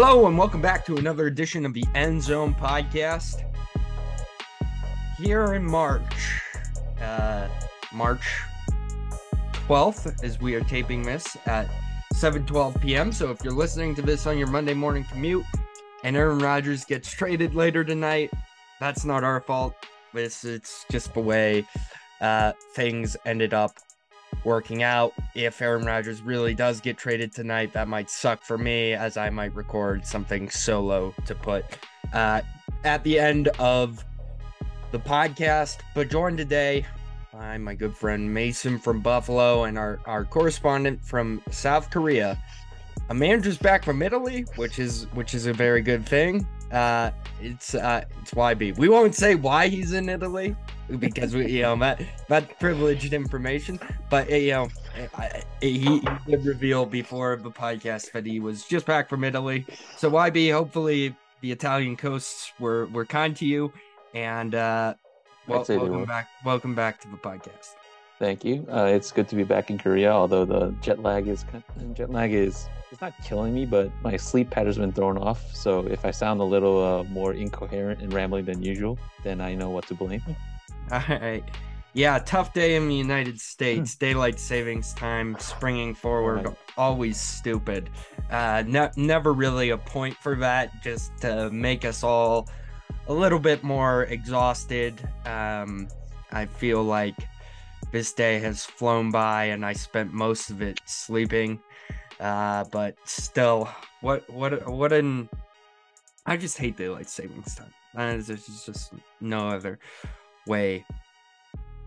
Hello, and welcome back to another edition of the End Zone Podcast. Here in March, uh, March 12th, as we are taping this at 7:12 p.m. So if you're listening to this on your Monday morning commute, and Aaron Rodgers gets traded later tonight, that's not our fault. This it's just the way uh, things ended up working out. If Aaron Rodgers really does get traded tonight, that might suck for me as I might record something solo to put uh, at the end of the podcast. But joined today by my good friend Mason from Buffalo and our, our correspondent from South Korea. A manager's back from Italy, which is which is a very good thing. Uh, it's uh, it's YB. We won't say why he's in Italy because we, you know, that that privileged information. But you know, I, he, he did reveal before the podcast that he was just back from Italy. So YB, hopefully the Italian coasts were were kind to you, and uh, well, welcome back. Welcome back to the podcast. Thank you. Uh, it's good to be back in Korea. Although the jet lag is jet lag is it's not killing me, but my sleep pattern's been thrown off. So if I sound a little uh, more incoherent and rambling than usual, then I know what to blame. All right. Yeah, tough day in the United States. Hmm. Daylight savings time springing forward, right. always stupid. Uh, ne- never really a point for that, just to make us all a little bit more exhausted. Um, I feel like this day has flown by and I spent most of it sleeping. Uh, but still, what what what an I just hate daylight savings time. There's just no other way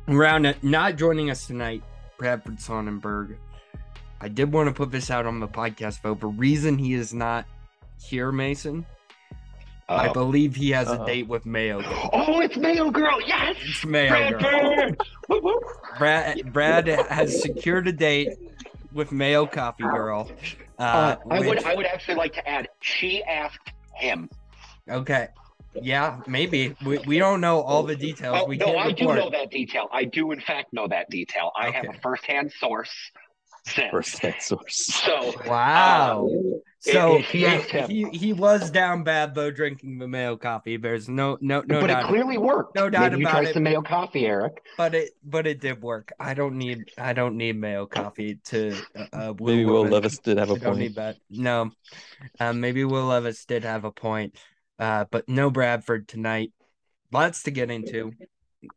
around it. Not joining us tonight, Bradford Sonnenberg. I did want to put this out on the podcast, though. The reason he is not here, Mason, uh I believe he has Uh-oh. a date with Mayo. Girl. Oh, it's Mayo Girl. Yes, it's Mayo Bradford. Girl. Brad Brad has secured a date with Mayo Coffee Girl. Uh, uh, I which... would I would actually like to add she asked him. Okay. Yeah, maybe. We, we don't know all the details. Oh, we no, I do know that detail. I do in fact know that detail. I okay. have a first-hand source. First-hand source. So wow. Um, so it, it, he, he he was down bad though drinking the Mayo coffee. There's no no no. But doubt it clearly worked. No doubt Maybe about it. some Mayo coffee, Eric. But it but it did work. I don't need I don't need Mayo coffee to. Uh, uh maybe Will Levis did have a point. Don't need that. No, um, maybe Will Levis did have a point. Uh, but no Bradford tonight. Lots to get into.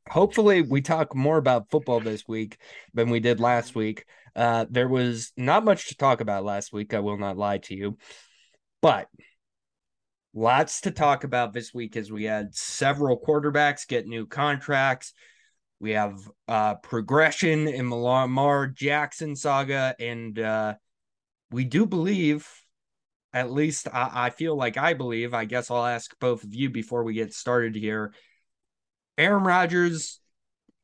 Hopefully, we talk more about football this week than we did last week. Uh, there was not much to talk about last week. I will not lie to you, but lots to talk about this week as we had several quarterbacks get new contracts. We have uh, progression in Lamar Jackson saga, and uh, we do believe, at least I, I feel like I believe. I guess I'll ask both of you before we get started here. Aaron Rodgers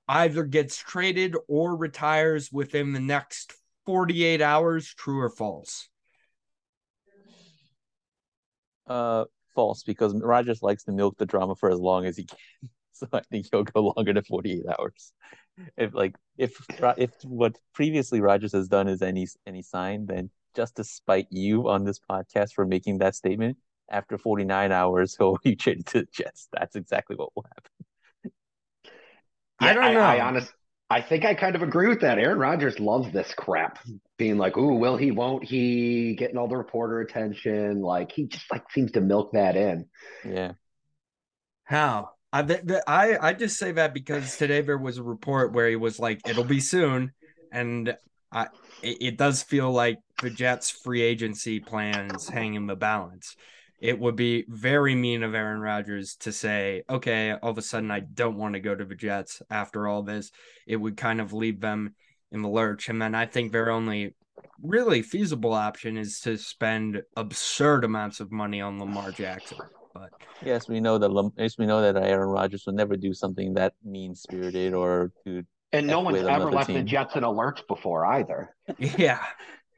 either gets traded or retires within the next 48 hours, true or false? Uh, false, because Rodgers likes to milk the drama for as long as he can. So I think he'll go longer than 48 hours. If like if if what previously Rodgers has done is any any sign, then just to spite you on this podcast for making that statement, after 49 hours he'll be traded to the Jets. That's exactly what will happen. Yeah, I don't know. I, I honestly, I think I kind of agree with that. Aaron Rodgers loves this crap, being like, "Ooh, will he? Won't he?" Getting all the reporter attention, like he just like seems to milk that in. Yeah. How? I I I just say that because today there was a report where he was like, "It'll be soon," and I it, it does feel like the Jets' free agency plans hang in the balance it would be very mean of Aaron Rodgers to say, okay, all of a sudden I don't want to go to the Jets after all this. It would kind of leave them in the lurch. And then I think their only really feasible option is to spend absurd amounts of money on Lamar Jackson. But yes, we know that yes, we know that Aaron Rodgers will never do something that mean spirited or to and no one's ever left team. the Jets in a lurch before either. Yeah.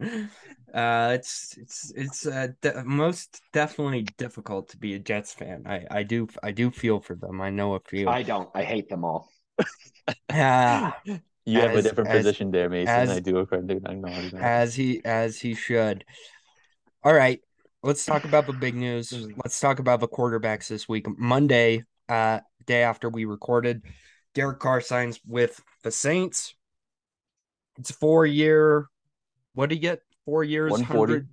Uh, it's it's it's uh, de- most definitely difficult to be a Jets fan. I I do I do feel for them. I know a few. I don't. I hate them all. Ah, you as, have a different as, position there, Mason. As, I do acknowledge that. As he as he should. All right. let's talk about the big news. Let's talk about the quarterbacks this week. Monday, uh, day after we recorded, Derek Carr signs with the Saints. It's a four year. What do you get? Four years, 140.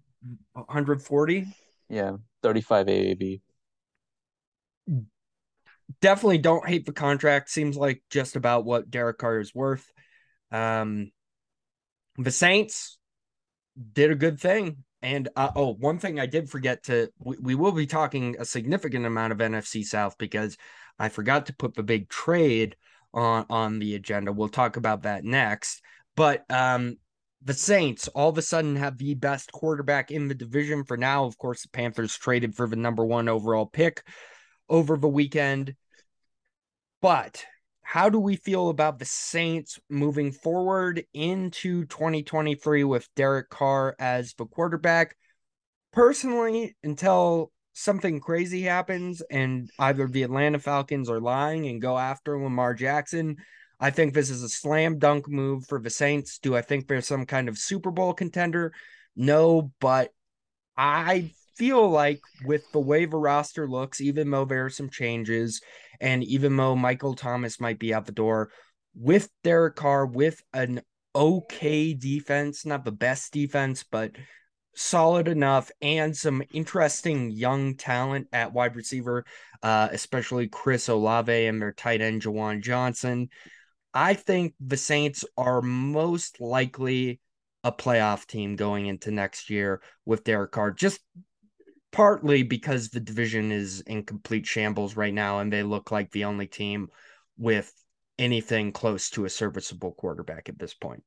140? Yeah, 35 AAV. Definitely don't hate the contract. Seems like just about what Derek Carr is worth. Um, the Saints did a good thing. And uh, oh, one thing I did forget to we, we will be talking a significant amount of NFC South because I forgot to put the big trade on on the agenda. We'll talk about that next. But um the Saints all of a sudden have the best quarterback in the division for now. Of course, the Panthers traded for the number one overall pick over the weekend. But how do we feel about the Saints moving forward into 2023 with Derek Carr as the quarterback? Personally, until something crazy happens and either the Atlanta Falcons are lying and go after Lamar Jackson, I think this is a slam dunk move for the Saints. Do I think there's some kind of Super Bowl contender? No, but I feel like with the way the roster looks, even though there are some changes, and even though Michael Thomas might be out the door, with Derek Carr, with an okay defense, not the best defense, but solid enough, and some interesting young talent at wide receiver, uh, especially Chris Olave and their tight end Juwan Johnson. I think the Saints are most likely a playoff team going into next year with Derek Carr, just partly because the division is in complete shambles right now and they look like the only team with anything close to a serviceable quarterback at this point.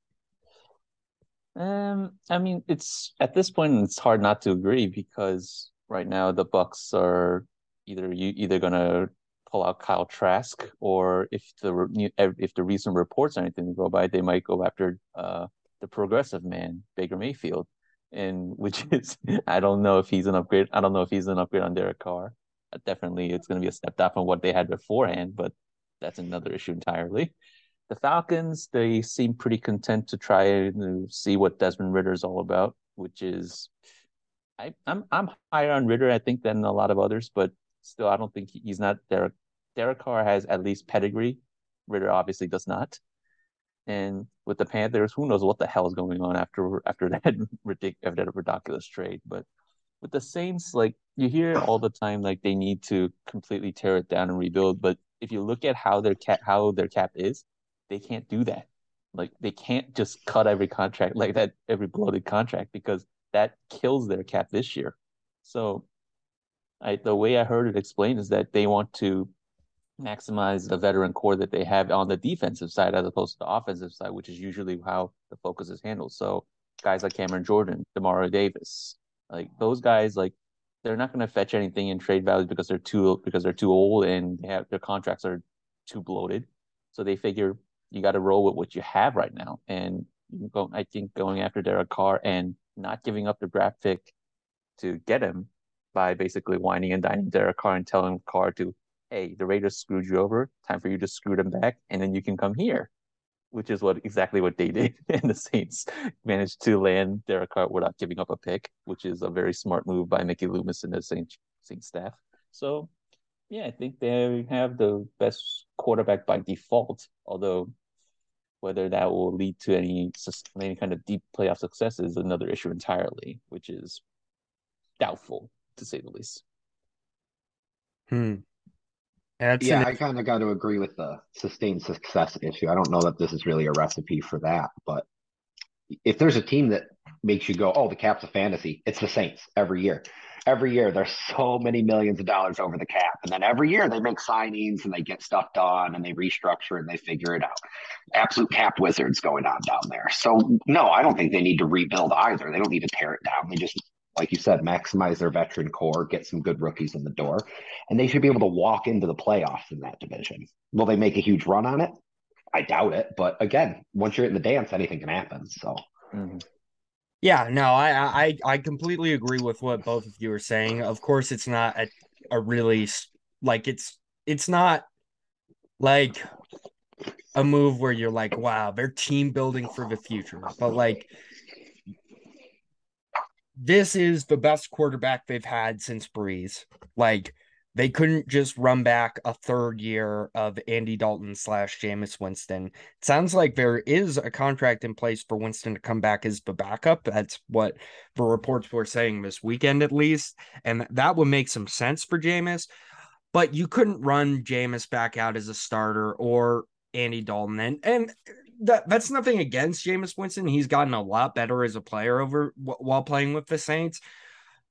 Um, I mean, it's at this point it's hard not to agree because right now the Bucks are either you either gonna pull out Kyle Trask or if the if the recent reports or anything to go by, they might go after uh the progressive man Baker Mayfield and which is I don't know if he's an upgrade. I don't know if he's an upgrade on Derek Carr. Uh, definitely, it's going to be a step down from what they had beforehand, but that's another issue entirely. The Falcons, they seem pretty content to try and see what Desmond Ridder is all about, which is I, I'm I'm higher on Ritter, I think, than a lot of others, but still, I don't think he's not Derek. Derek Carr has at least pedigree. Ridder obviously does not. And with the Panthers, who knows what the hell is going on after after that ridiculous ridiculous trade. But with the Saints, like you hear all the time, like they need to completely tear it down and rebuild. But if you look at how their cap how their cap is, they can't do that. Like they can't just cut every contract like that, every bloated contract, because that kills their cap this year. So I the way I heard it explained is that they want to maximize the veteran core that they have on the defensive side as opposed to the offensive side, which is usually how the focus is handled. So guys like Cameron Jordan, Demario Davis, like those guys, like they're not going to fetch anything in trade value because they're too because they're too old and they have their contracts are too bloated. So they figure you got to roll with what you have right now. And go, I think going after Derek Carr and not giving up the draft pick to get him by basically whining and dining Derek Carr and telling Carr to hey, the Raiders screwed you over. Time for you to screw them back, and then you can come here, which is what exactly what they did. And the Saints managed to land Derek Carr without giving up a pick, which is a very smart move by Mickey Loomis and the Saints Saints staff. So, yeah, I think they have the best quarterback by default. Although, whether that will lead to any any kind of deep playoff success is another issue entirely, which is doubtful to say the least. Hmm. That's yeah, an... I kind of got to agree with the sustained success issue. I don't know that this is really a recipe for that, but if there's a team that makes you go, "Oh, the cap's a fantasy," it's the Saints every year. Every year, there's so many millions of dollars over the cap, and then every year they make signings and they get stuff done and they restructure and they figure it out. Absolute cap wizards going on down there. So no, I don't think they need to rebuild either. They don't need to tear it down. They just like you said, maximize their veteran core, get some good rookies in the door, and they should be able to walk into the playoffs in that division. Will they make a huge run on it? I doubt it, but again, once you're in the dance, anything can happen. So, mm-hmm. yeah, no, I, I I completely agree with what both of you are saying. Of course, it's not a, a really like it's it's not like a move where you're like, wow, they're team building for the future, but like this is the best quarterback they've had since Brees. Like they couldn't just run back a third year of Andy Dalton slash Jameis Winston. It sounds like there is a contract in place for Winston to come back as the backup. That's what the reports were saying this weekend, at least. And that would make some sense for Jameis. But you couldn't run Jameis back out as a starter or Andy Dalton. And, and that, that's nothing against Jameis Winston. He's gotten a lot better as a player over while playing with the Saints.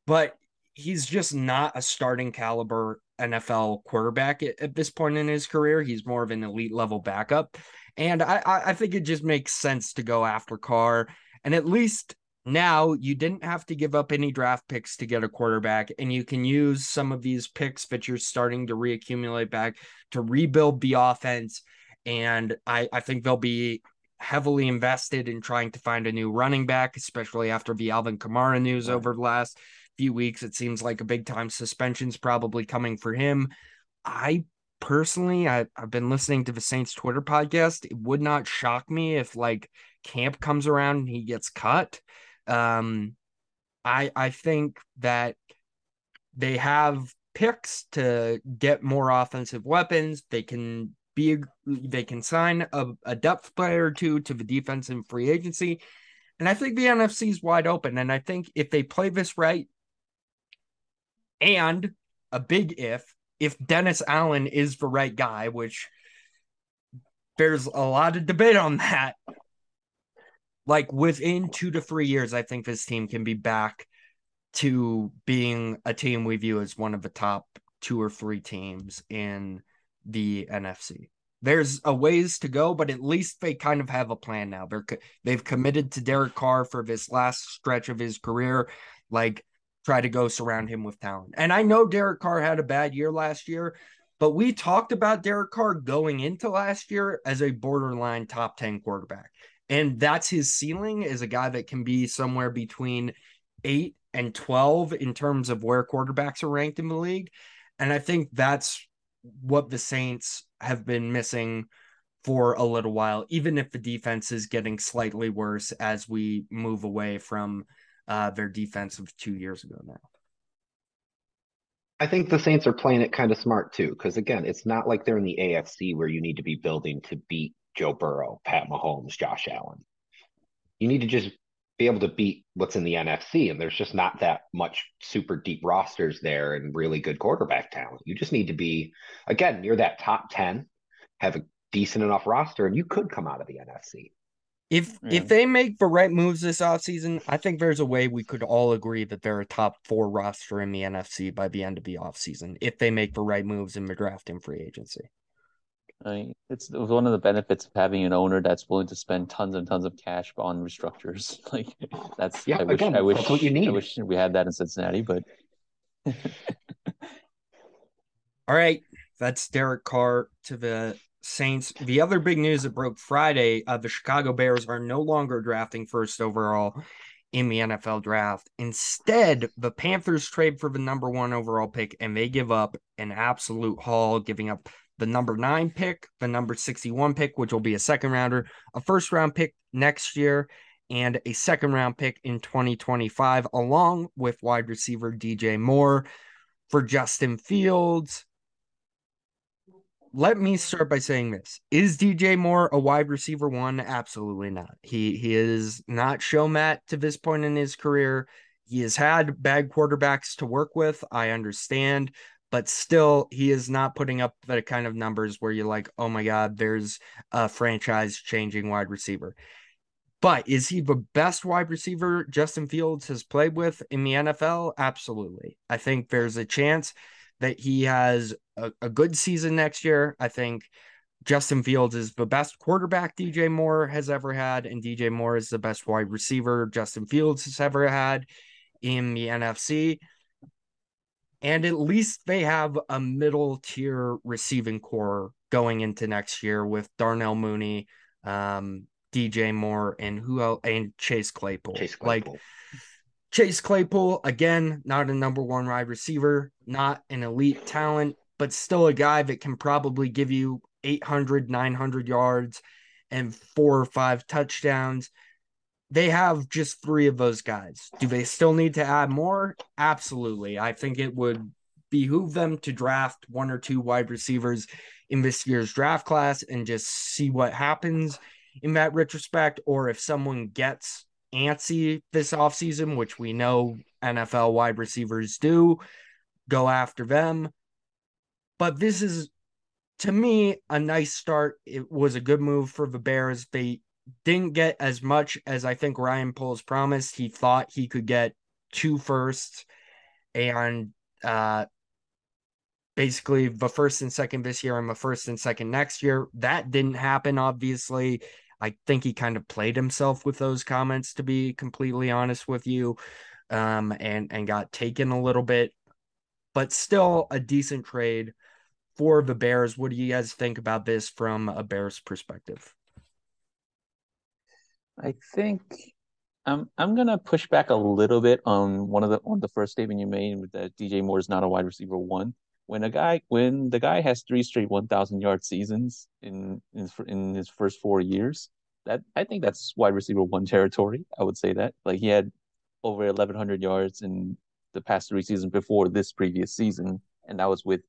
But he's just not a starting caliber NFL quarterback at, at, this point in his career. He's more of an elite level backup. And I, I think it just makes sense to go after Carr. And at least now you didn't have to give up any draft picks to get a quarterback. And you can use some of these picks that you're starting to reaccumulate back to rebuild the offense. And I, I think they'll be heavily invested in trying to find a new running back, especially after the Alvin Kamara news right. over the last few weeks. It seems like a big time suspension's probably coming for him. I personally, I, I've been listening to the Saints Twitter podcast. It would not shock me if like camp comes around and he gets cut. Um, I I think that they have picks to get more offensive weapons. They can be they can sign a, a depth player or two to the defense in free agency. And I think the NFC is wide open. And I think if they play this right, and a big if, if Dennis Allen is the right guy, which there's a lot of debate on that. Like within two to three years, I think this team can be back to being a team we view as one of the top two or three teams in the NFC. There's a ways to go, but at least they kind of have a plan now. They're they've committed to Derek Carr for this last stretch of his career. Like try to go surround him with talent. And I know Derek Carr had a bad year last year, but we talked about Derek Carr going into last year as a borderline top 10 quarterback. And that's his ceiling is a guy that can be somewhere between 8 and 12 in terms of where quarterbacks are ranked in the league. And I think that's what the Saints have been missing for a little while, even if the defense is getting slightly worse as we move away from uh, their defense of two years ago now. I think the Saints are playing it kind of smart too, because again, it's not like they're in the AFC where you need to be building to beat Joe Burrow, Pat Mahomes, Josh Allen. You need to just be able to beat what's in the NFC, and there's just not that much super deep rosters there and really good quarterback talent. You just need to be again near that top ten, have a decent enough roster, and you could come out of the NFC. If yeah. if they make the right moves this offseason, I think there's a way we could all agree that they're a top four roster in the NFC by the end of the offseason if they make the right moves in the draft and free agency. I mean, it's one of the benefits of having an owner that's willing to spend tons and tons of cash on restructures. Like that's yeah, I wish again, I wish what you need. I wish we had that in Cincinnati, but all right. That's Derek Carr to the Saints. The other big news that broke Friday: uh, the Chicago Bears are no longer drafting first overall in the NFL draft. Instead, the Panthers trade for the number one overall pick, and they give up an absolute haul, giving up the number nine pick, the number 61 pick, which will be a second rounder, a first round pick next year, and a second round pick in 2025, along with wide receiver DJ Moore for Justin Fields let me start by saying this. Is DJ Moore a wide receiver one? Absolutely not. He he is not show that to this point in his career. He has had bad quarterbacks to work with. I understand, but still, he is not putting up the kind of numbers where you're like, oh my God, there's a franchise changing wide receiver. But is he the best wide receiver Justin Fields has played with in the NFL? Absolutely. I think there's a chance that he has a, a good season next year. I think Justin Fields is the best quarterback DJ Moore has ever had, and DJ Moore is the best wide receiver Justin Fields has ever had in the NFC. And at least they have a middle tier receiving core going into next year with Darnell Mooney, um, DJ Moore, and who else? And Chase Claypool. Chase Claypool. Like Chase Claypool, again, not a number one wide receiver, not an elite talent, but still a guy that can probably give you 800, 900 yards and four or five touchdowns. They have just three of those guys. Do they still need to add more? Absolutely. I think it would behoove them to draft one or two wide receivers in this year's draft class and just see what happens in that retrospect. Or if someone gets antsy this offseason, which we know NFL wide receivers do, go after them. But this is, to me, a nice start. It was a good move for the Bears. They didn't get as much as I think Ryan Poles promised. He thought he could get two firsts and uh, basically the first and second this year and the first and second next year. That didn't happen, obviously. I think he kind of played himself with those comments, to be completely honest with you, um, and and got taken a little bit, but still a decent trade for the Bears. What do you guys think about this from a Bears perspective? I think I'm I'm gonna push back a little bit on one of the on the first statement you made that DJ Moore is not a wide receiver one. When a guy when the guy has three straight 1,000 yard seasons in in in his first four years, that I think that's wide receiver one territory. I would say that like he had over 1,100 yards in the past three seasons before this previous season, and that was with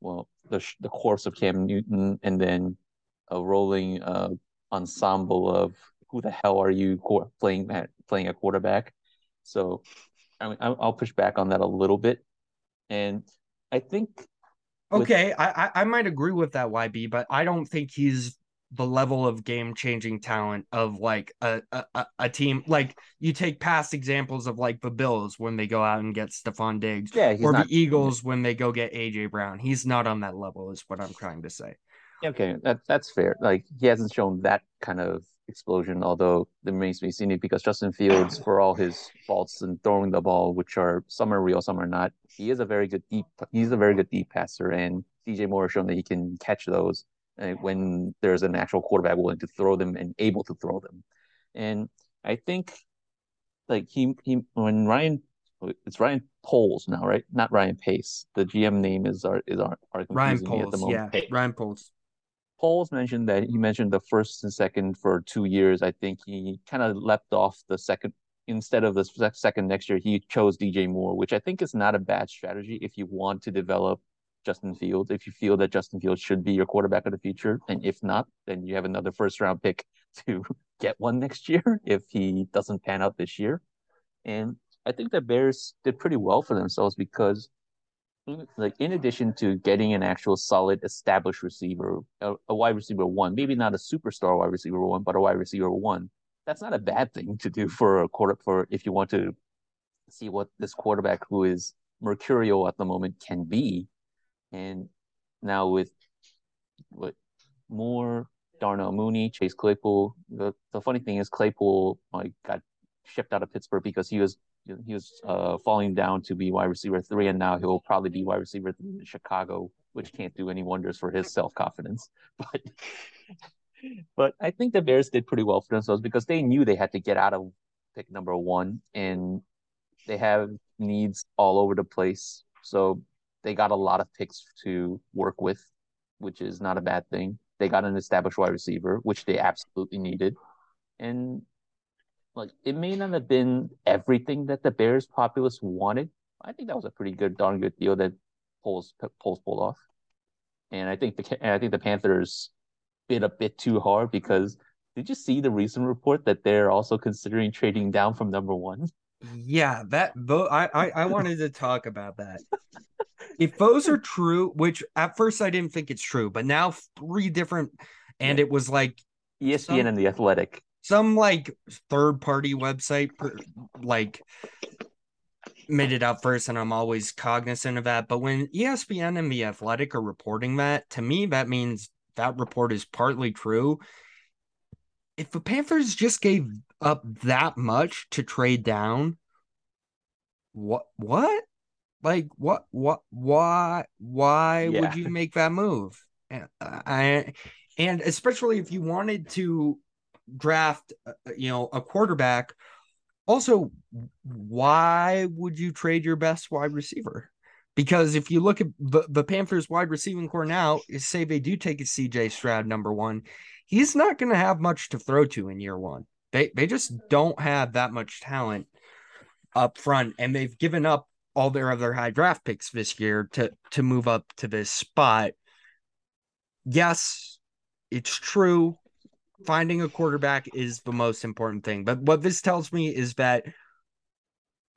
well the the course of Cam Newton and then a rolling uh, ensemble of who the hell are you playing playing a quarterback? So I mean, I'll push back on that a little bit, and I think. Okay, with... I I might agree with that YB, but I don't think he's the level of game changing talent of like a, a a team like you take past examples of like the Bills when they go out and get Stefon Diggs, yeah, or not... the Eagles when they go get AJ Brown. He's not on that level, is what I'm trying to say. Okay, that that's fair. Like he hasn't shown that kind of explosion, although the remains to be seen it because Justin Fields, for all his faults in throwing the ball, which are some are real, some are not, he is a very good deep. He's a very good deep passer, and DJ Moore has shown that he can catch those uh, when there's an actual quarterback willing to throw them and able to throw them. And I think, like he he when Ryan. It's Ryan Poles now, right? Not Ryan Pace. The GM name is our is our, our Ryan Poles. Yeah, Ryan Poles. Poles mentioned that he mentioned the first and second for two years. I think he kind of leapt off the second instead of the second next year. He chose DJ Moore, which I think is not a bad strategy if you want to develop Justin Fields. If you feel that Justin Fields should be your quarterback of the future, and if not, then you have another first round pick to get one next year if he doesn't pan out this year. And I think the Bears did pretty well for themselves because like in addition to getting an actual solid established receiver, a, a, wide receiver one, maybe not a superstar wide receiver one, but a wide receiver one, that's not a bad thing to do for a quarter for if you want to see what this quarterback who is mercurial at the moment can be. And now with what more Darnell Mooney, Chase Claypool. The the funny thing is Claypool like got shipped out of Pittsburgh because he was he was uh, falling down to be wide receiver three, and now he'll probably be wide receiver three in Chicago, which can't do any wonders for his self confidence. But but I think the Bears did pretty well for themselves because they knew they had to get out of pick number one, and they have needs all over the place. So they got a lot of picks to work with, which is not a bad thing. They got an established wide receiver, which they absolutely needed, and like it may not have been everything that the Bears populace wanted. I think that was a pretty good, darn good deal that Poles Poles pulled off. And I think the I think the Panthers bit a bit too hard because did you see the recent report that they're also considering trading down from number one? Yeah, that though I, I I wanted to talk about that. if those are true, which at first I didn't think it's true, but now three different, and yeah. it was like ESPN some, and the Athletic some like third party website like made it out first and i'm always cognizant of that. But when espn and the athletic are reporting that to me that means that report is partly true. If the panthers just gave up that much to trade down what what? Like what what why why yeah. would you make that move? And, uh, I, and especially if you wanted to draft, uh, uh, you know, a quarterback. Also, why would you trade your best wide receiver? Because if you look at the, the Panthers wide receiving core now, say they do take a CJ Stroud number one, he's not going to have much to throw to in year one. They they just don't have that much talent up front, and they've given up all their other high draft picks this year to to move up to this spot. Yes, it's true. Finding a quarterback is the most important thing. But what this tells me is that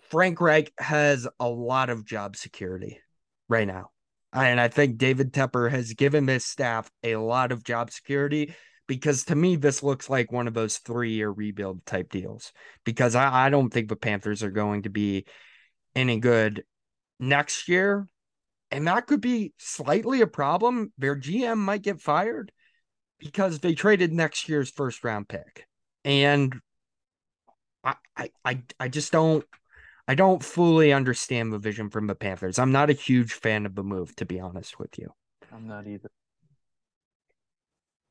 Frank Reich has a lot of job security right now. And I think David Tepper has given this staff a lot of job security because to me, this looks like one of those three year rebuild type deals. Because I, I don't think the Panthers are going to be any good next year. And that could be slightly a problem. Their GM might get fired because they traded next year's first round pick. And I I I just don't I don't fully understand the vision from the Panthers. I'm not a huge fan of the move, to be honest with you. I'm not either.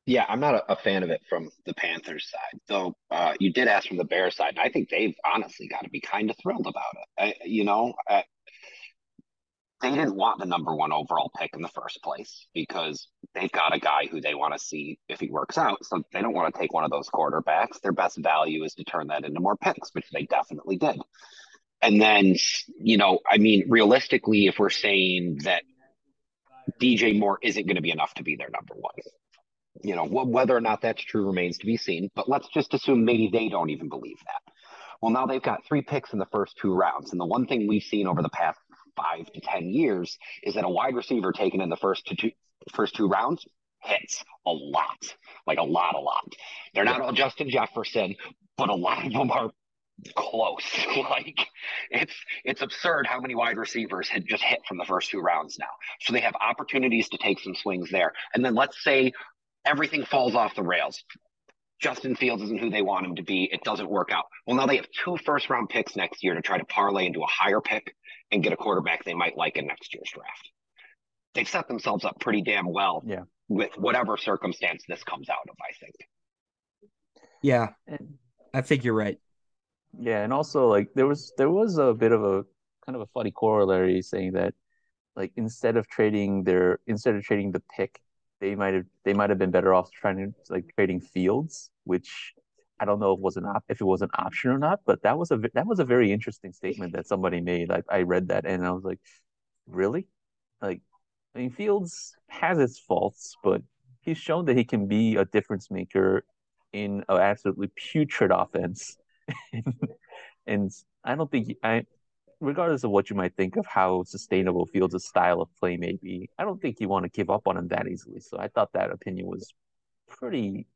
Yeah, I'm not a, a fan of it from the Panthers side, though. Uh, you did ask from the Bears side, and I think they've honestly got to be kind of thrilled about it. I, you know, I, they didn't want the number one overall pick in the first place because they've got a guy who they want to see if he works out. So they don't want to take one of those quarterbacks. Their best value is to turn that into more picks, which they definitely did. And then, you know, I mean, realistically, if we're saying that DJ Moore isn't going to be enough to be their number one, you know, whether or not that's true remains to be seen. But let's just assume maybe they don't even believe that. Well, now they've got three picks in the first two rounds. And the one thing we've seen over the past five to 10 years is that a wide receiver taken in the first two, first two rounds hits a lot, like a lot, a lot. They're not all Justin Jefferson, but a lot of them are close. like it's it's absurd how many wide receivers had just hit from the first two rounds now. So they have opportunities to take some swings there. And then let's say everything falls off the rails. Justin Fields isn't who they want him to be. It doesn't work out. Well, now they have two first round picks next year to try to parlay into a higher pick and get a quarterback they might like in next year's draft. They've set themselves up pretty damn well yeah. with whatever circumstance this comes out of, I think. Yeah. I think you're right. Yeah, and also like there was there was a bit of a kind of a funny corollary saying that like instead of trading their instead of trading the pick, they might have they might have been better off trying to like trading Fields, which I don't know if it was an op- if it was an option or not, but that was a that was a very interesting statement that somebody made. Like I read that and I was like, really? Like, I mean, Fields has its faults, but he's shown that he can be a difference maker in an absolutely putrid offense and I don't think I, regardless of what you might think of how sustainable Fields' style of play may be, I don't think you want to give up on him that easily. So I thought that opinion was pretty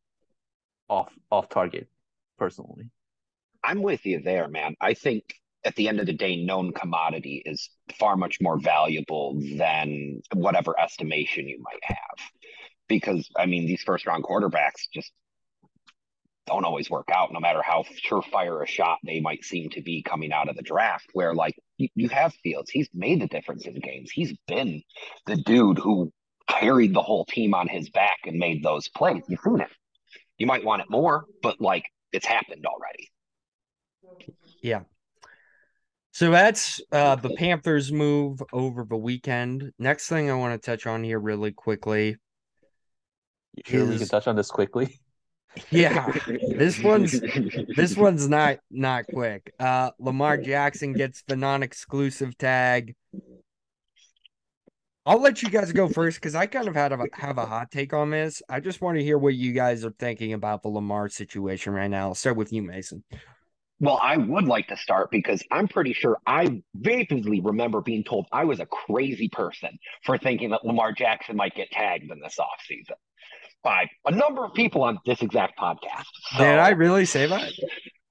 off off target, personally. I'm with you there, man. I think at the end of the day, known commodity is far much more valuable than whatever estimation you might have. Because I mean, these first round quarterbacks just don't always work out, no matter how surefire a shot they might seem to be coming out of the draft. Where like you, you have Fields, he's made the difference in games. He's been the dude who carried the whole team on his back and made those plays. You've seen it. You might want it more, but like it's happened already. Yeah. So that's uh, the Panthers move over the weekend. Next thing I want to touch on here really quickly. You sure is... we can touch on this quickly? Yeah, this one's this one's not not quick. Uh, Lamar Jackson gets the non-exclusive tag. I'll let you guys go first because I kind of had a, have a hot take on this. I just want to hear what you guys are thinking about the Lamar situation right now. I'll start with you, Mason. Well, I would like to start because I'm pretty sure I vividly remember being told I was a crazy person for thinking that Lamar Jackson might get tagged in this offseason by a number of people on this exact podcast. So, did I really say that?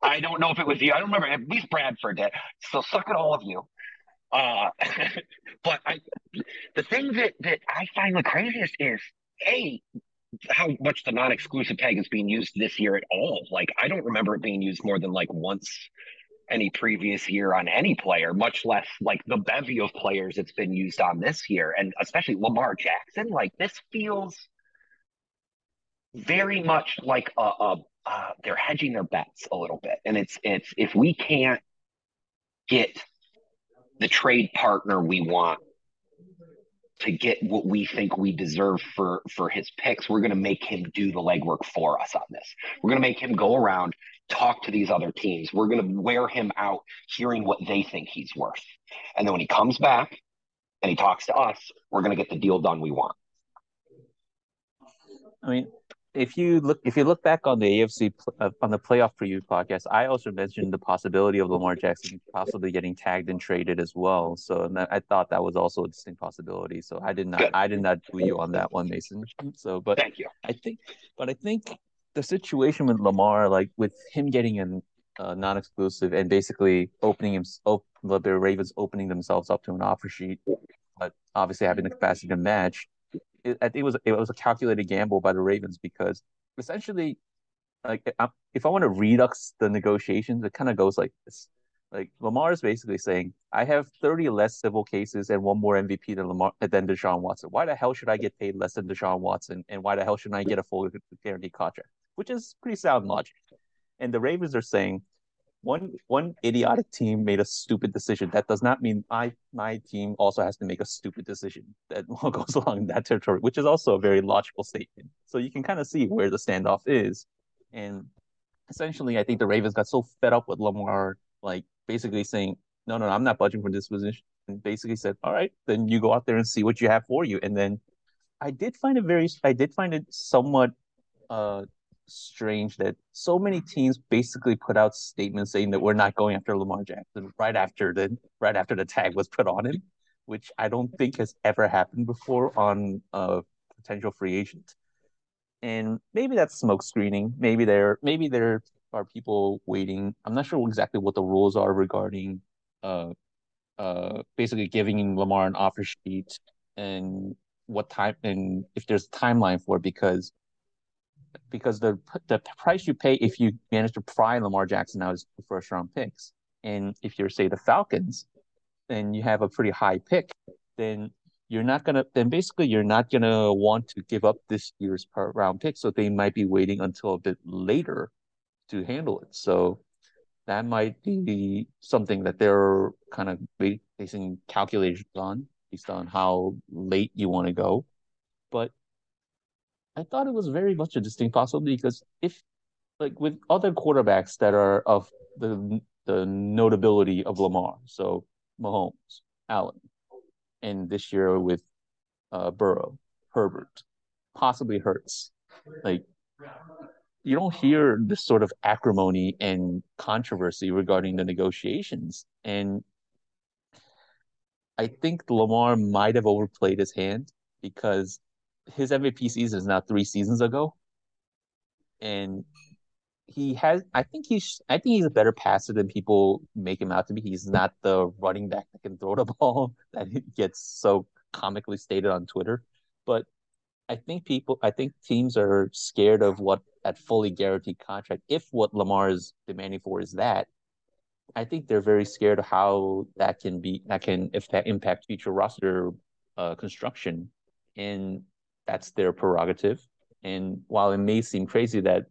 I don't know if it was you. I don't remember. At least Bradford did. So suck it, all of you. Uh, but I, the thing that that I find the craziest is a how much the non-exclusive tag is being used this year at all. Like I don't remember it being used more than like once any previous year on any player, much less like the bevy of players it's been used on this year, and especially Lamar Jackson. Like this feels very much like a, a uh, they're hedging their bets a little bit, and it's it's if we can't get the trade partner we want to get what we think we deserve for for his picks, we're going to make him do the legwork for us on this. We're going to make him go around, talk to these other teams. We're going to wear him out hearing what they think he's worth. And then when he comes back and he talks to us, we're going to get the deal done we want. I mean, if you look if you look back on the AFC uh, on the playoff preview podcast, I also mentioned the possibility of Lamar Jackson possibly getting tagged and traded as well. So I thought that was also a distinct possibility. So I did not Good. I did not do you on that one, Mason. So, but thank you. I think, but I think the situation with Lamar, like with him getting an uh, non-exclusive and basically opening him, op- the Ravens opening themselves up to an offer sheet, but obviously having the capacity to match it, I think it was it was a calculated gamble by the Ravens because essentially, like if I want to redux the negotiations, it kind of goes like this. Like Lamar is basically saying, I have 30 less civil cases and one more MVP than Lamar than Deshaun Watson. Why the hell should I get paid less than Deshaun Watson? And why the hell should I get a full guaranteed contract? Which is pretty sound logic. And the Ravens are saying, one one idiotic team made a stupid decision. That does not mean I my team also has to make a stupid decision that goes along that territory, which is also a very logical statement. So you can kind of see where the standoff is. And essentially, I think the Ravens got so fed up with Lamar, like basically saying, "No, no, no I'm not budging for this position," and basically said, "All right, then you go out there and see what you have for you." And then I did find it very, I did find it somewhat uh strange that so many teams basically put out statements saying that we're not going after Lamar Jackson right after the right after the tag was put on him, which I don't think has ever happened before on a potential free agent. And maybe that's smoke screening. Maybe there maybe there are people waiting. I'm not sure exactly what the rules are regarding uh uh basically giving Lamar an offer sheet and what time and if there's a timeline for it because because the the price you pay if you manage to pry Lamar Jackson out is first round picks, and if you're say the Falcons, then you have a pretty high pick, then you're not gonna then basically you're not gonna want to give up this year's per round pick, so they might be waiting until a bit later to handle it. So that might be something that they're kind of basing calculations on based on how late you want to go. But I thought it was very much a distinct possibility because if, like, with other quarterbacks that are of the the notability of Lamar, so Mahomes, Allen, and this year with uh, Burrow, Herbert, possibly Hurts, like you don't hear this sort of acrimony and controversy regarding the negotiations. And I think Lamar might have overplayed his hand because his MVP season is now three seasons ago, and he has. I think he's. I think he's a better passer than people make him out to be. He's not the running back that can throw the ball that gets so comically stated on Twitter, but I think people. I think teams are scared of what that fully guaranteed contract. If what Lamar is demanding for is that, I think they're very scared of how that can be that can if that impact future roster uh, construction. And that's their prerogative. And while it may seem crazy that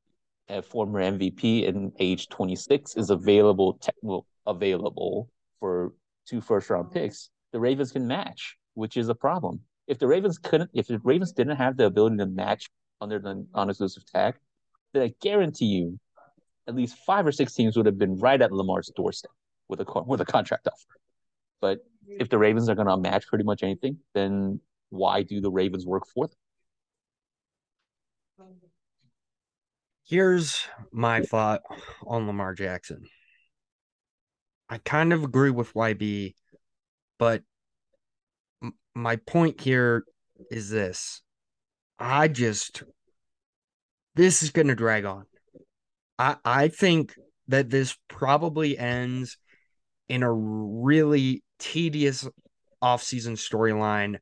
a former MVP in age 26 is available, te- well, available for two first round picks, the Ravens can match, which is a problem. If the Ravens couldn't, if the Ravens didn't have the ability to match under the non-exclusive tag, then I guarantee you, at least five or six teams would have been right at Lamar's doorstep with a with a contract offer. But if the Ravens are going to match pretty much anything, then why do the Ravens work for them? Here's my thought on Lamar Jackson. I kind of agree with YB, but my point here is this. I just this is going to drag on. I I think that this probably ends in a really tedious offseason storyline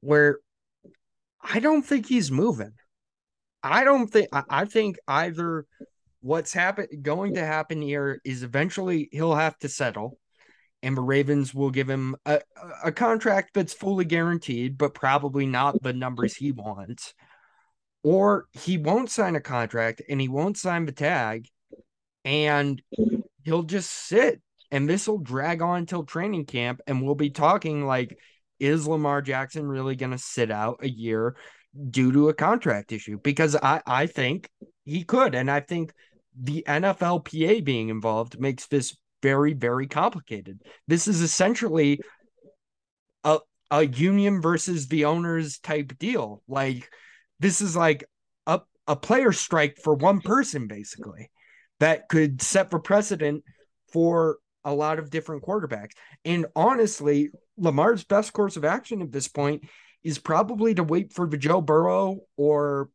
where I don't think he's moving. I don't think I think either what's happen going to happen here is eventually he'll have to settle and the Ravens will give him a, a contract that's fully guaranteed, but probably not the numbers he wants. Or he won't sign a contract and he won't sign the tag and he'll just sit and this will drag on till training camp and we'll be talking like is Lamar Jackson really going to sit out a year due to a contract issue? Because I, I think he could. And I think the NFLPA being involved makes this very, very complicated. This is essentially a, a union versus the owners type deal. Like, this is like a, a player strike for one person, basically, that could set for precedent for a lot of different quarterbacks. And honestly, Lamar's best course of action at this point is probably to wait for Joe Burrow or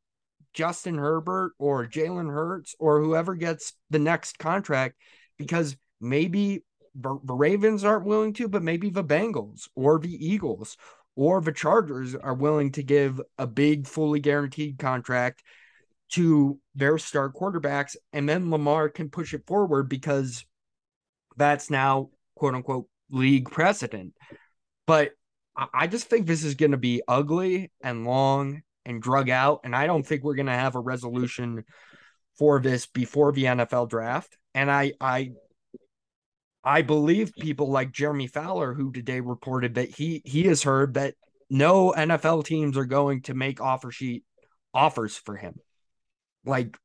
Justin Herbert or Jalen Hurts or whoever gets the next contract because maybe the Ravens aren't willing to, but maybe the Bengals or the Eagles or the Chargers are willing to give a big, fully guaranteed contract to their star quarterbacks. And then Lamar can push it forward because that's now, quote unquote, league precedent. But I just think this is going to be ugly and long and drug out. And I don't think we're going to have a resolution for this before the NFL draft. And I, I, I believe people like Jeremy Fowler, who today reported that he he has heard that no NFL teams are going to make offer sheet offers for him. Like,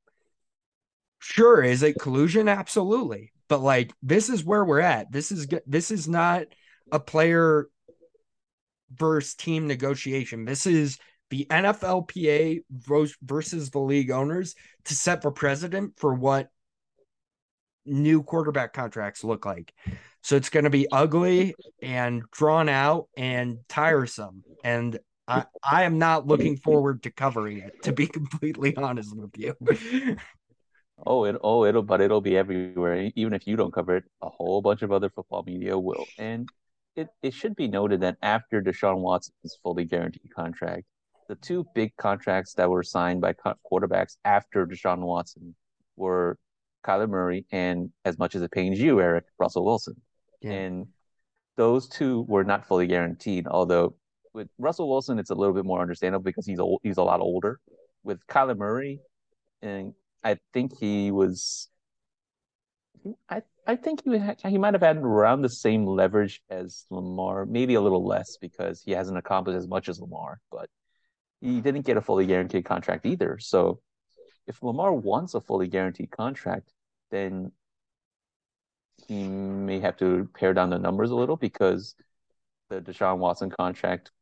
sure, is it collusion? Absolutely, but like this is where we're at. This is this is not a player versus team negotiation. This is the NFLPA versus the league owners to set the precedent for what new quarterback contracts look like. So it's going to be ugly and drawn out and tiresome. And I, I am not looking forward to covering it, to be completely honest with you. oh, it oh it'll but it'll be everywhere. Even if you don't cover it, a whole bunch of other football media will. And it, it should be noted that after Deshaun Watson's fully guaranteed contract, the two big contracts that were signed by quarterbacks after Deshaun Watson were Kyler Murray and, as much as it pains you, Eric, Russell Wilson. Yeah. And those two were not fully guaranteed. Although with Russell Wilson, it's a little bit more understandable because he's old, he's a lot older. With Kyler Murray, and I think he was, I I think he he might have had around the same leverage as Lamar, maybe a little less because he hasn't accomplished as much as Lamar, but he didn't get a fully guaranteed contract either. So if Lamar wants a fully guaranteed contract, then he may have to pare down the numbers a little because the Deshaun Watson contract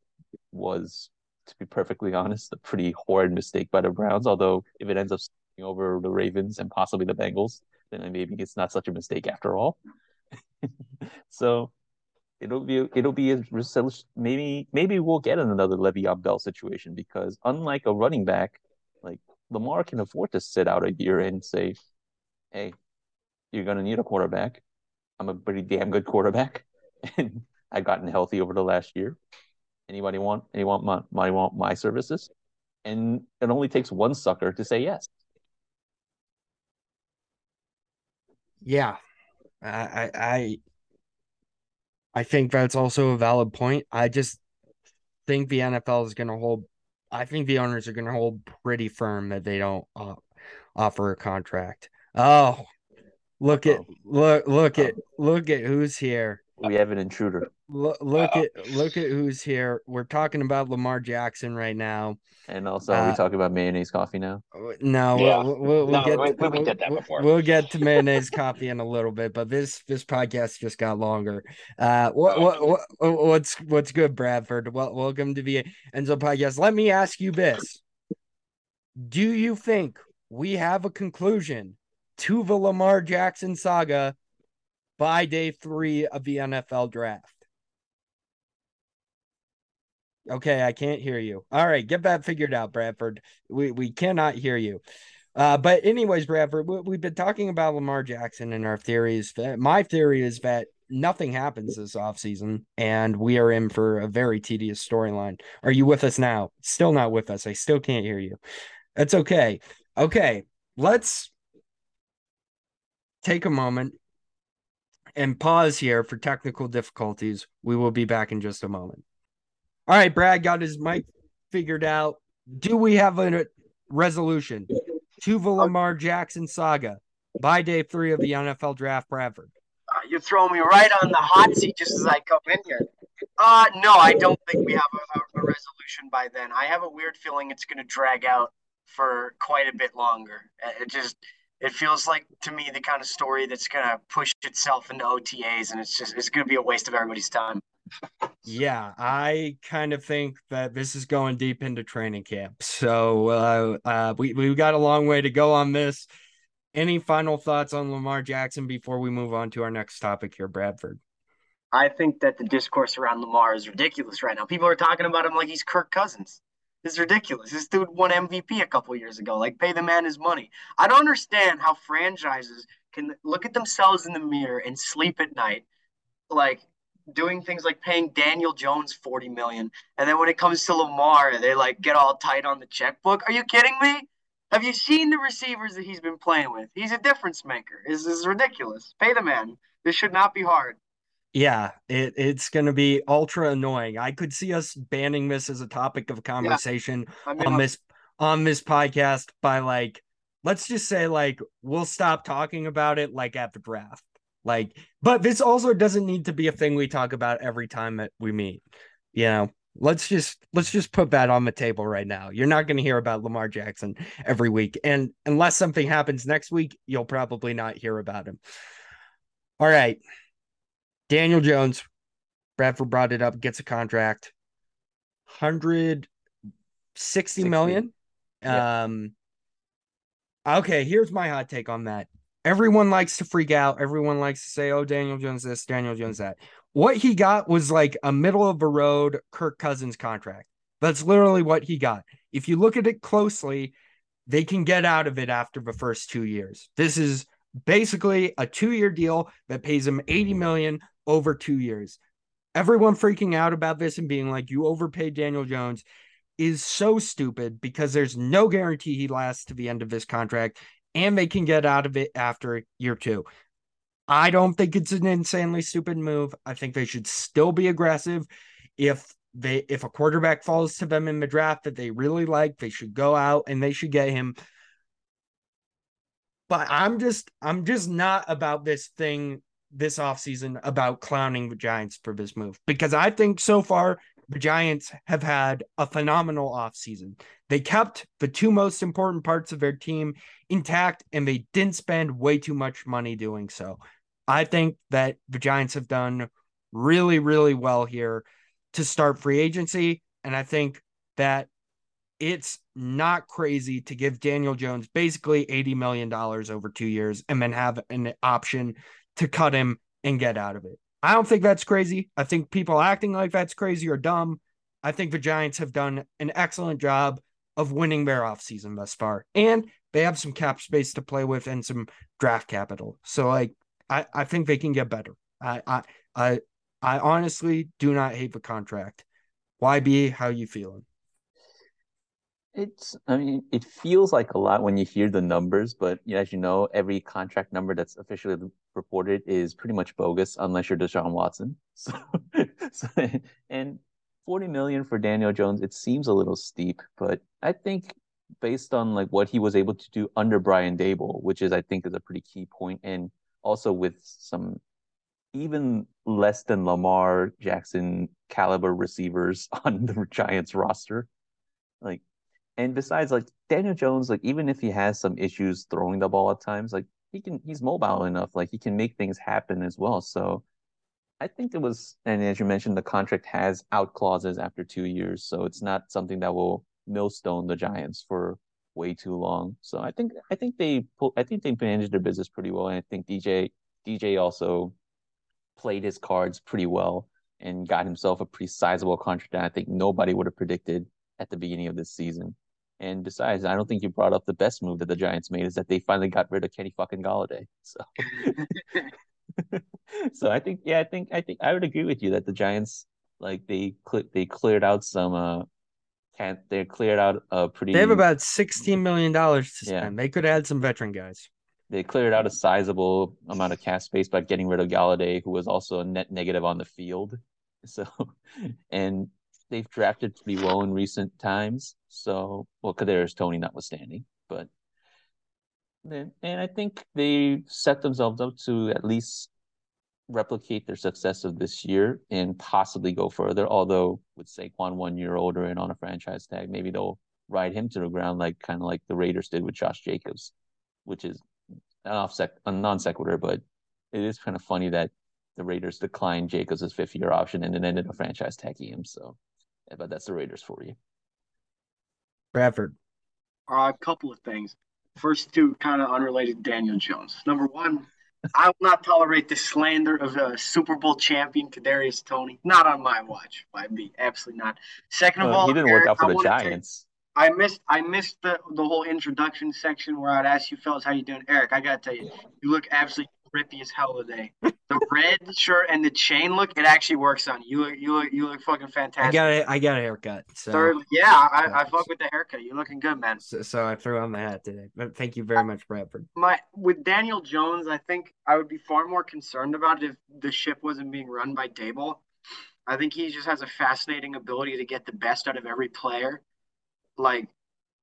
was, to be perfectly honest, a pretty horrid mistake by the Browns. Although if it ends up over the Ravens and possibly the Bengals, then maybe it's not such a mistake after all. so it'll be it'll be a maybe maybe we'll get another Le'Veon Bell situation because unlike a running back, like Lamar can afford to sit out a year and say, "Hey, you're going to need a quarterback. I'm a pretty damn good quarterback, and I've gotten healthy over the last year. Anybody want anyone want my want my services?" And it only takes one sucker to say yes. Yeah, I I I think that's also a valid point. I just think the NFL is going to hold. I think the owners are going to hold pretty firm that they don't uh, offer a contract. Oh, look at look look at look at who's here. We have an intruder. Look, look at look at who's here. We're talking about Lamar Jackson right now. And also, uh, we talk about mayonnaise coffee now. No, yeah. we'll, we'll, we'll no, get we, we did that before. We'll get to mayonnaise coffee in a little bit, but this this podcast just got longer. Uh, what, what, what what's what's good, Bradford? Well, welcome to the Enzo podcast. Let me ask you this: Do you think we have a conclusion to the Lamar Jackson saga by day three of the NFL draft? Okay, I can't hear you. All right, get that figured out, Bradford. We we cannot hear you. Uh, but anyways, Bradford, we, have been talking about Lamar Jackson and our theories. My theory is that nothing happens this offseason and we are in for a very tedious storyline. Are you with us now? Still not with us. I still can't hear you. That's okay. Okay, let's take a moment and pause here for technical difficulties. We will be back in just a moment. All right, Brad got his mic figured out. Do we have a resolution to the Lamar Jackson saga by day three of the NFL draft, Bradford? Uh, you're throwing me right on the hot seat just as I come in here. Uh, no, I don't think we have a, a, resolution by then. I have a weird feeling it's going to drag out for quite a bit longer. It just it feels like to me the kind of story that's going to push itself into OTAs, and it's just it's going to be a waste of everybody's time. Yeah, I kind of think that this is going deep into training camp. So uh, uh, we we got a long way to go on this. Any final thoughts on Lamar Jackson before we move on to our next topic here, Bradford? I think that the discourse around Lamar is ridiculous right now. People are talking about him like he's Kirk Cousins. Is ridiculous. This dude won MVP a couple years ago. Like, pay the man his money. I don't understand how franchises can look at themselves in the mirror and sleep at night, like doing things like paying Daniel Jones 40 million. And then when it comes to Lamar, they like get all tight on the checkbook. Are you kidding me? Have you seen the receivers that he's been playing with? He's a difference maker. This is ridiculous. Pay the man. This should not be hard. Yeah, it, it's going to be ultra annoying. I could see us banning this as a topic of conversation yeah. I mean, on this on this podcast by like let's just say like we'll stop talking about it like at the draft. Like but this also doesn't need to be a thing we talk about every time that we meet. You know, let's just let's just put that on the table right now. You're not going to hear about Lamar Jackson every week and unless something happens next week, you'll probably not hear about him. All right. Daniel Jones, Bradford brought it up, gets a contract, hundred sixty million. Um, okay, here's my hot take on that. Everyone likes to freak out. Everyone likes to say, "Oh, Daniel Jones this, Daniel Jones that." What he got was like a middle of the road Kirk Cousins contract. That's literally what he got. If you look at it closely, they can get out of it after the first two years. This is basically a two-year deal that pays him 80 million over two years. Everyone freaking out about this and being like, you overpaid Daniel Jones is so stupid because there's no guarantee he lasts to the end of this contract and they can get out of it after year two. I don't think it's an insanely stupid move. I think they should still be aggressive. If they if a quarterback falls to them in the draft that they really like, they should go out and they should get him. But I'm just I'm just not about this thing this offseason about clowning the Giants for this move because I think so far the Giants have had a phenomenal offseason. They kept the two most important parts of their team intact and they didn't spend way too much money doing so. I think that the Giants have done really, really well here to start free agency. And I think that it's not crazy to give Daniel Jones basically $80 million over two years and then have an option to cut him and get out of it. I don't think that's crazy. I think people acting like that's crazy are dumb. I think the Giants have done an excellent job of winning their offseason thus far. And they have some cap space to play with and some draft capital. So like I, I think they can get better. I I I I honestly do not hate the contract. YB, how you feeling? It's, I mean, it feels like a lot when you hear the numbers, but as you know, every contract number that's officially reported is pretty much bogus unless you're Deshaun Watson. So, so and 40 million for Daniel Jones, it seems a little steep, but I think based on like what he was able to do under Brian Daboll, which is I think is a pretty key point, and also with some even less than Lamar Jackson caliber receivers on the Giants roster, like and besides, like Daniel Jones, like even if he has some issues throwing the ball at times, like he can he's mobile enough, like he can make things happen as well. So I think it was, and as you mentioned, the contract has out clauses after two years, so it's not something that will millstone the Giants for way too long. So I think I think they pull. I think they managed their business pretty well, and I think DJ DJ also played his cards pretty well and got himself a pretty sizable contract that I think nobody would have predicted at the beginning of this season. And besides, I don't think you brought up the best move that the Giants made is that they finally got rid of Kenny fucking Golladay. So, so I think, yeah, I think, I think I would agree with you that the Giants, like they cl- they cleared out some, uh, can't they cleared out a pretty. They have about sixteen million dollars to spend. Yeah. They could add some veteran guys. They cleared out a sizable amount of cap space by getting rid of Golladay, who was also a net negative on the field. So, and they've drafted pretty well in recent times. So, well, Kadarius Toney notwithstanding, but then, and I think they set themselves up to at least replicate their success of this year and possibly go further. Although with Saquon one year older and on a franchise tag, maybe they'll ride him to the ground like kind of like the Raiders did with Josh Jacobs, which is an off sec a non sequitur, but it is kind of funny that the Raiders declined Jacobs' fifth year option and then ended up franchise tagging him. So, but that's the Raiders for you. Bradford. Uh, a couple of things. First, two kind of unrelated Daniel Jones. Number one, I will not tolerate the slander of a Super Bowl champion Kadarius Toney. Not on my watch. I'd be absolutely not. Second of all, he didn't Eric, work out for I the Giants. I missed I missed the, the whole introduction section where I'd ask you fellas how you doing. Eric, I gotta tell you, you look absolutely rippy as hell today. The red shirt and the chain look, it actually works on you. You look, you look, you look fucking fantastic. I got a, I got a haircut. So Third, yeah, I, I fuck with the haircut. You're looking good, man. So, so I threw on the hat today. But thank you very much, Bradford. My with Daniel Jones, I think I would be far more concerned about it if the ship wasn't being run by Daboll. I think he just has a fascinating ability to get the best out of every player. Like,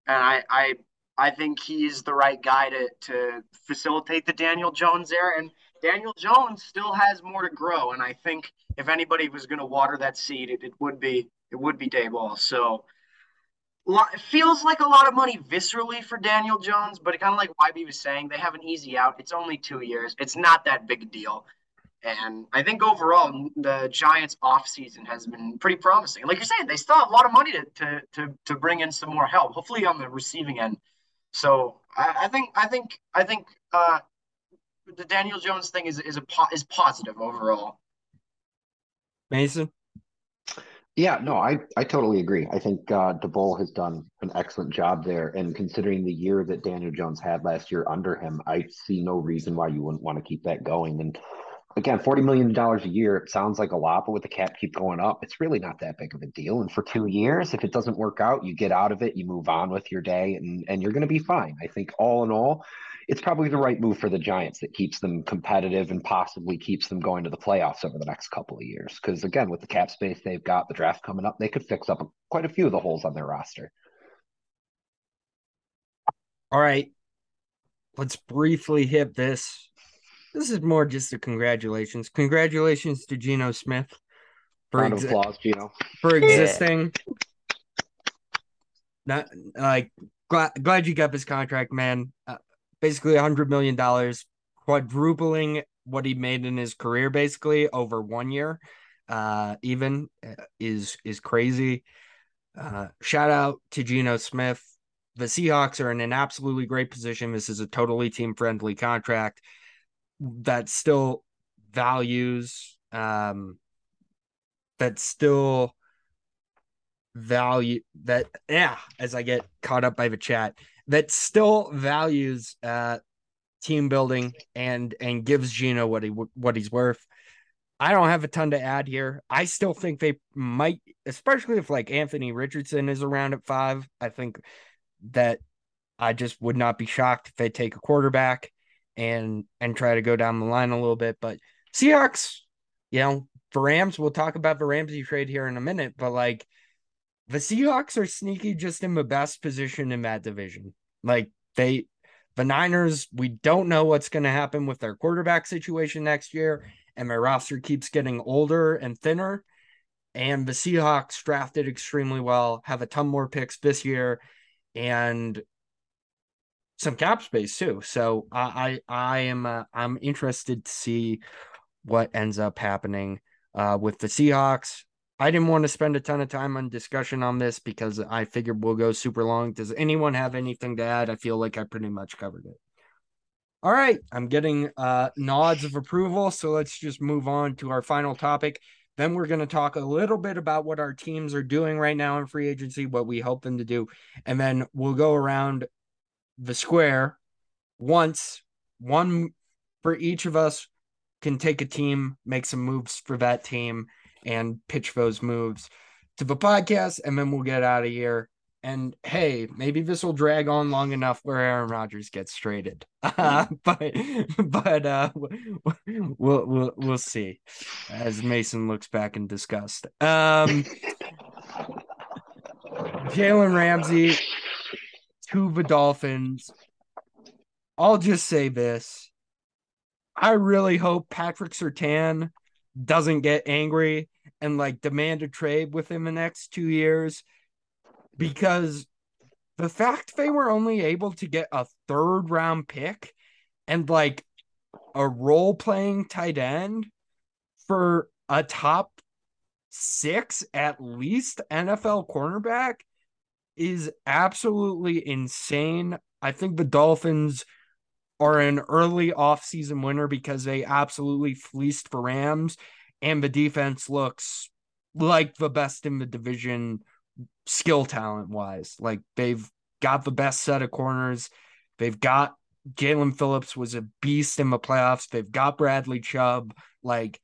and I, I I think he's the right guy to to facilitate the Daniel Jones era. And Daniel Jones still has more to grow. And I think if anybody was going to water that seed, it, it would be it would be Daboll. So it feels like a lot of money viscerally for Daniel Jones, but kind of like YB was saying, they have an easy out. It's only two years. It's not that big a deal. And I think overall, the Giants' offseason has been pretty promising. Like you're saying, they still have a lot of money to, to, to, to bring in some more help, hopefully on the receiving end. So I, I think I think I think uh, the Daniel Jones thing is is a po- is positive overall. Mason. Yeah, no, I, I totally agree. I think uh, Daboll has done an excellent job there. And considering the year that Daniel Jones had last year under him, I see no reason why you wouldn't want to keep that going. And again, $40 million a year, it sounds like a lot, but with the cap keep going up, it's really not that big of a deal. And for two years, if it doesn't work out, you get out of it, you move on with your day, and, and you're going to be fine. I think all in all, it's probably the right move for the Giants that keeps them competitive and possibly keeps them going to the playoffs over the next couple of years. Because again, with the cap space they've got, the draft coming up, they could fix up quite a few of the holes on their roster. All right. Let's briefly hit this this is more just a congratulations. Congratulations to Geno Smith for Round of applause, Geno. For existing. Not like glad, glad you got this contract, man. Uh, basically a hundred million dollars, quadrupling what he made in his career, basically over one year. Uh, even uh, is is crazy. Uh, shout out to Geno Smith. The Seahawks are in an absolutely great position. This is a totally team friendly contract that still values um that still value that yeah as i get caught up by the chat that still values uh team building and and gives Geno what he what he's worth. I don't have a ton to add here. I still think they might, especially if like Anthony Richardson is around at five. I think that I just would not be shocked if they take a quarterback and and try to go down the line a little bit. But Seahawks, you know, for Rams, we'll talk about the Ramsey trade here in a minute, but like the Seahawks are sneaky just in the best position in that division. Like they the Niners, we don't know what's going to happen with their quarterback situation next year, and their roster keeps getting older and thinner. And the Seahawks drafted extremely well, have a ton more picks this year, and some cap space too. So I I, I am uh, I'm interested to see what ends up happening uh, with the Seahawks. I didn't want to spend a ton of time on discussion on this because I figured we'll go super long. Does anyone have anything to add? I feel like I pretty much covered it. All right, I'm getting uh, nods of approval. So let's just move on to our final topic. Then we're going to talk a little bit about what our teams are doing right now in free agency, what we hope them to do. And then we'll go around the square once, one for each of us can take a team, make some moves for that team, and pitch those moves to the podcast, and then we'll get out of here. And hey, maybe this will drag on long enough where Aaron Rodgers gets traded. Uh, but but uh, we'll we'll we'll see as Mason looks back in disgust. Um, Jalen Ramsey to the Dolphins. I'll just say this. I really hope Patrick Surtain doesn't get angry and like demand a trade within the next two years because the fact they were only able to get a third round pick and like a role playing tight end for a top six at least NFL cornerback is absolutely insane. I think the Dolphins are an early offseason winner because they absolutely fleeced the Rams and the defense looks like the best in the division skill talent wise. Like they've got the best set of corners. They've got Jaelan Phillips was a beast in the playoffs. They've got Bradley Chubb. Like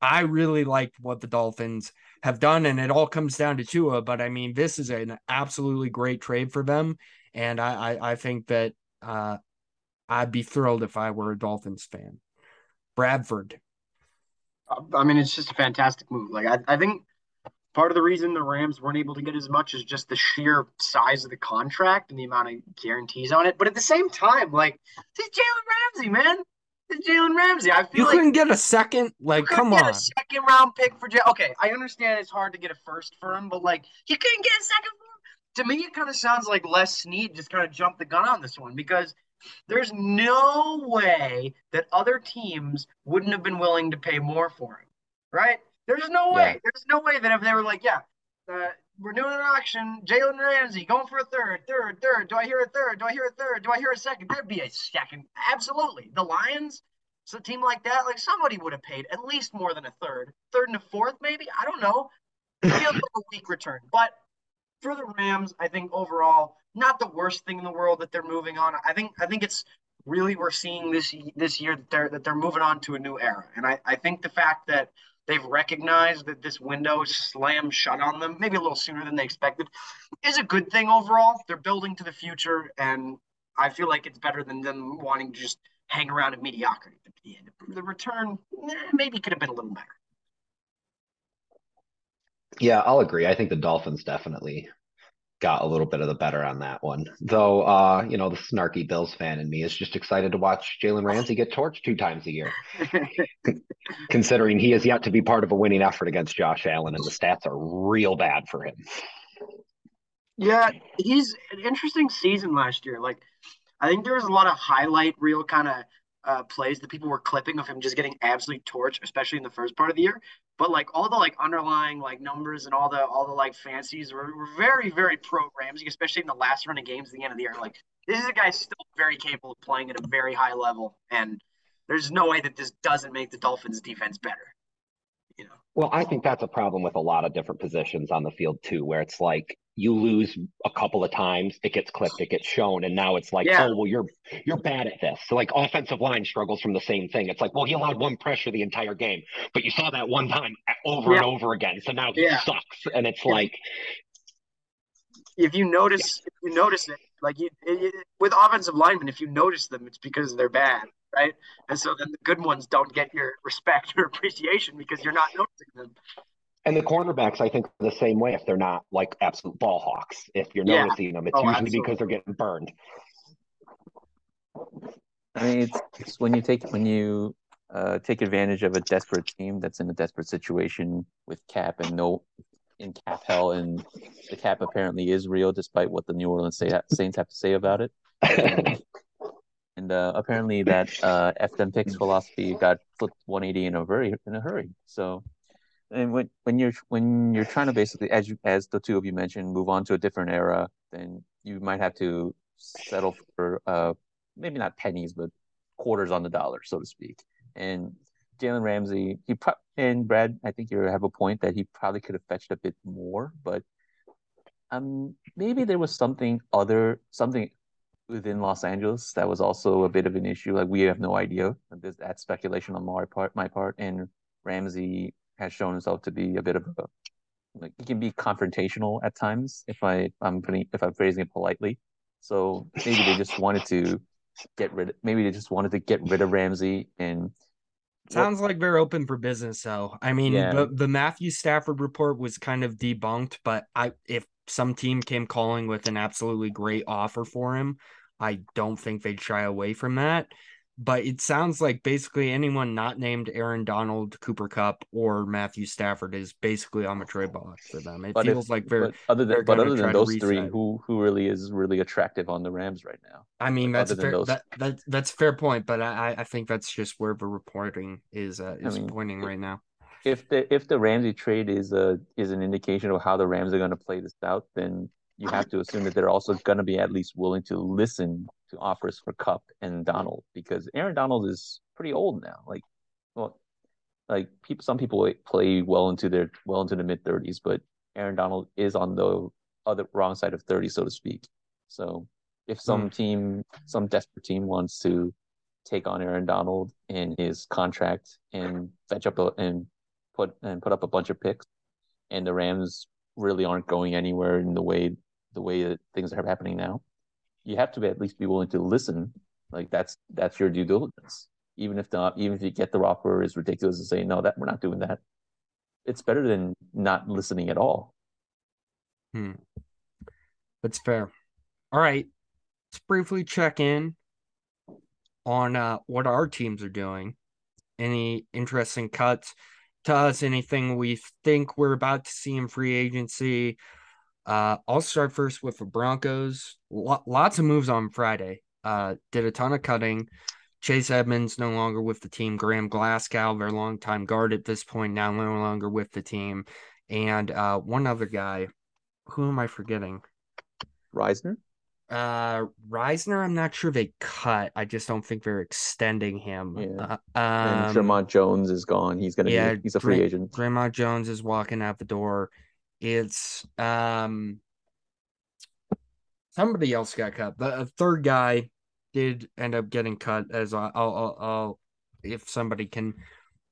I really liked what the Dolphins have done, and it all comes down to Tua. But I mean, this is an absolutely great trade for them, and I I, I think that uh, I'd be thrilled if I were a Dolphins fan. Bradford. I mean, it's just a fantastic move. Like I, I think part of the reason the Rams weren't able to get as much is just the sheer size of the contract and the amount of guarantees on it. But at the same time, like this Jalen Ramsey, man. Jalen Ramsey. I feel you like couldn't get a second. Like, come get on. a second round pick for Jalen. Okay, I understand it's hard to get a first for him, but like you couldn't get a second for him. To me, it kind of sounds like Les Snead just kind of jumped the gun on this one because there's no way that other teams wouldn't have been willing to pay more for him, right? There's no way. Yeah. There's no way that if they were like, yeah, uh, we're doing an auction, Jalen Ramsey going for a third, third, third. Do I hear a third? Do I hear a third? Do I hear a second? There'd be a second. Absolutely. The Lions, so a team like that, like somebody would have paid at least more than a third, third and a fourth, maybe. I don't know. It feels like a weak return, but for the Rams, I think overall, not the worst thing in the world that they're moving on. I think I think it's really we're seeing this this year that they're that they're moving on to a new era, and I I think the fact that they've recognized that this window slammed shut on them, maybe a little sooner than they expected, is a good thing overall. They're building to the future, and I feel like it's better than them wanting to just hang around in mediocrity. The return eh, maybe could have been a little better. Yeah, I'll agree. I think the Dolphins definitely got a little bit of the better on that one. Though, uh, you know, the snarky Bills fan in me is just excited to watch Jalen Ramsey get torched two times a year, considering he has yet to be part of a winning effort against Josh Allen, and the stats are real bad for him. Yeah, he's an interesting season last year. Like, I think there was a lot of highlight reel kind of uh, plays that people were clipping of him just getting absolutely torched, especially in the first part of the year. But like all the like underlying like numbers and all the all the like fancies were, were very very pro Ramsey, especially in the last run of games at the end of the year. Like this is a guy still very capable of playing at a very high level, and there's no way that this doesn't make the Dolphins defense better. You know. Well, I think that's a problem with a lot of different positions on the field too, where it's like you lose a couple of times, it gets clipped, it gets shown, and now it's like, yeah. oh well, you're you're bad at this. So like offensive line struggles from the same thing. It's like, well, he allowed one pressure the entire game, but you saw that one time over yeah. and over again. So now he yeah. sucks, and it's like. If you notice, if you notice it, like you, it, with offensive linemen, if you notice them, it's because they're bad, right? And so then the good ones don't get your respect or appreciation because you're not noticing them. And the cornerbacks, I think, the same way if they're not like absolute ball hawks. If you're yeah. noticing them, it's oh, usually absolutely. because they're getting burned. I mean, it's, it's when you take when you uh, take advantage of a desperate team that's in a desperate situation with cap and no in cap hell, and the cap apparently is real, despite what the New Orleans Saints have to say about it. And, uh, apparently, that uh, F them picks philosophy got flipped 180 in a very In a hurry, so and when when you're when you're trying to basically as you as the two of you mentioned move on to a different era then you might have to settle for uh maybe not pennies but quarters on the dollar so to speak. And Jalen Ramsey he pro- and Brad I think you have a point that he probably could have fetched a bit more but um maybe there was something other something within Los Angeles that was also a bit of an issue like we have no idea there's that speculation on my part my part and Ramsey has shown himself to be a bit of a like he can be confrontational at times if I I'm putting if I'm phrasing it politely. So maybe they just wanted to get rid Of, maybe they just wanted to get rid of Ramsey and Sounds like they're open for business though. I mean yeah. the, the Matthew Stafford report was kind of debunked, but I if some team came calling with an absolutely great offer for him, I don't think they'd shy away from that. but it sounds like basically anyone not named Aaron Donald, Cooper Kupp, or Matthew Stafford is basically on the trade block for them. It but feels if, like very other than but other than those three, who who really is really attractive on the Rams right now? I mean, like, that's a fair that, that that's a fair point, but I I think that's just where the reporting is uh, is I mean, pointing right now. If the if the Ramsey trade is a is an indication of how the Rams are going to play this out, then you have to assume that they're also going to be at least willing to listen to offers for Kupp and Donald because Aaron Donald is pretty old now. Like, well, like people, some people play well into their well into the mid thirties, but Aaron Donald is on the other wrong side of thirty, so to speak. So, if some mm. team, some desperate team wants to take on Aaron Donald and his contract and fetch up a, and put and put up a bunch of picks, and the Rams really aren't going anywhere in the way the way that things are happening now, you have to at least be willing to listen. Like that's that's your due diligence. Even if not, even if you get the offer is ridiculous and say no, that we're not doing that. It's better than not listening at all. Hmm. That's fair. All right. Let's briefly check in on uh, what our teams are doing. Any interesting cuts to us? Anything we think we're about to see in free agency? Uh, I'll start first with the Broncos. Lots of moves on Friday. Uh, did a ton of cutting. Chase Edmonds no longer with the team. Graham Glasgow, their longtime guard at this point, now no longer with the team. And uh, one other guy. Who am I forgetting? Risner? Uh, Risner, I'm not sure they cut. I just don't think they're extending him. Yeah. Uh, um, and Dre'Mont Jones is gone. He's gonna yeah, be he's a free Dr- agent. Dre'Mont Jones is walking out the door. It's um somebody else got cut. The third guy did end up getting cut. As I'll, I'll, I'll if somebody can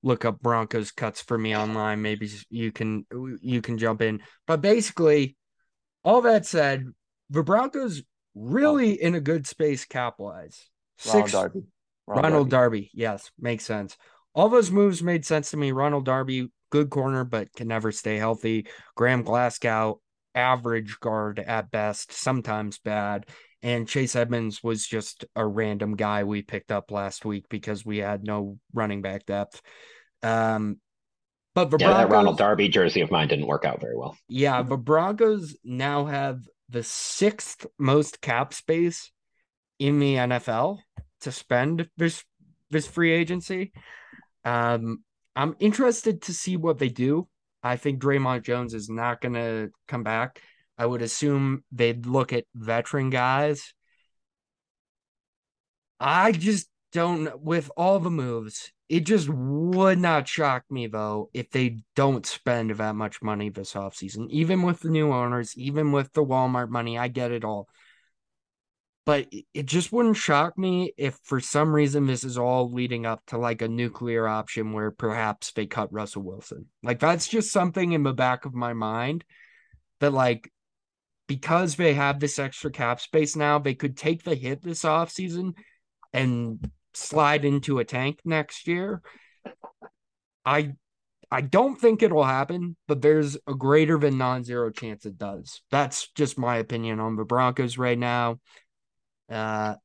look up Broncos cuts for me online, maybe you can you can jump in. But basically, all that said, the Broncos really in a good space cap wise. Ronald Darby. Ronald, Ronald Darby. Darby. Yes, makes sense. All those moves made sense to me. Ronald Darby good corner, but can never stay healthy. Graham Glasgow, average guard at best, sometimes bad. And Chase Edmonds was just a random guy we picked up last week because we had no running back depth. Um, but the yeah, Broncos, that Ronald Darby jersey of mine didn't work out very well. Yeah, the Broncos now have the sixth most cap space in the NFL to spend this this free agency. Um, I'm interested to see what they do. I think Dre'Mont Jones is not going to come back. I would assume they'd look at veteran guys. I just don't, with all the moves, it just would not shock me, though, if they don't spend that much money this offseason. Even with the new owners, even with the Walmart money, I get it all but it just wouldn't shock me if for some reason this is all leading up to like a nuclear option where perhaps they cut Russell Wilson. Like that's just something in the back of my mind that like because they have this extra cap space now, they could take the hit this offseason and slide into a tank next year. I I don't think it'll happen, but there's a greater than non-zero chance it does. That's just my opinion on the Broncos right now. Uh,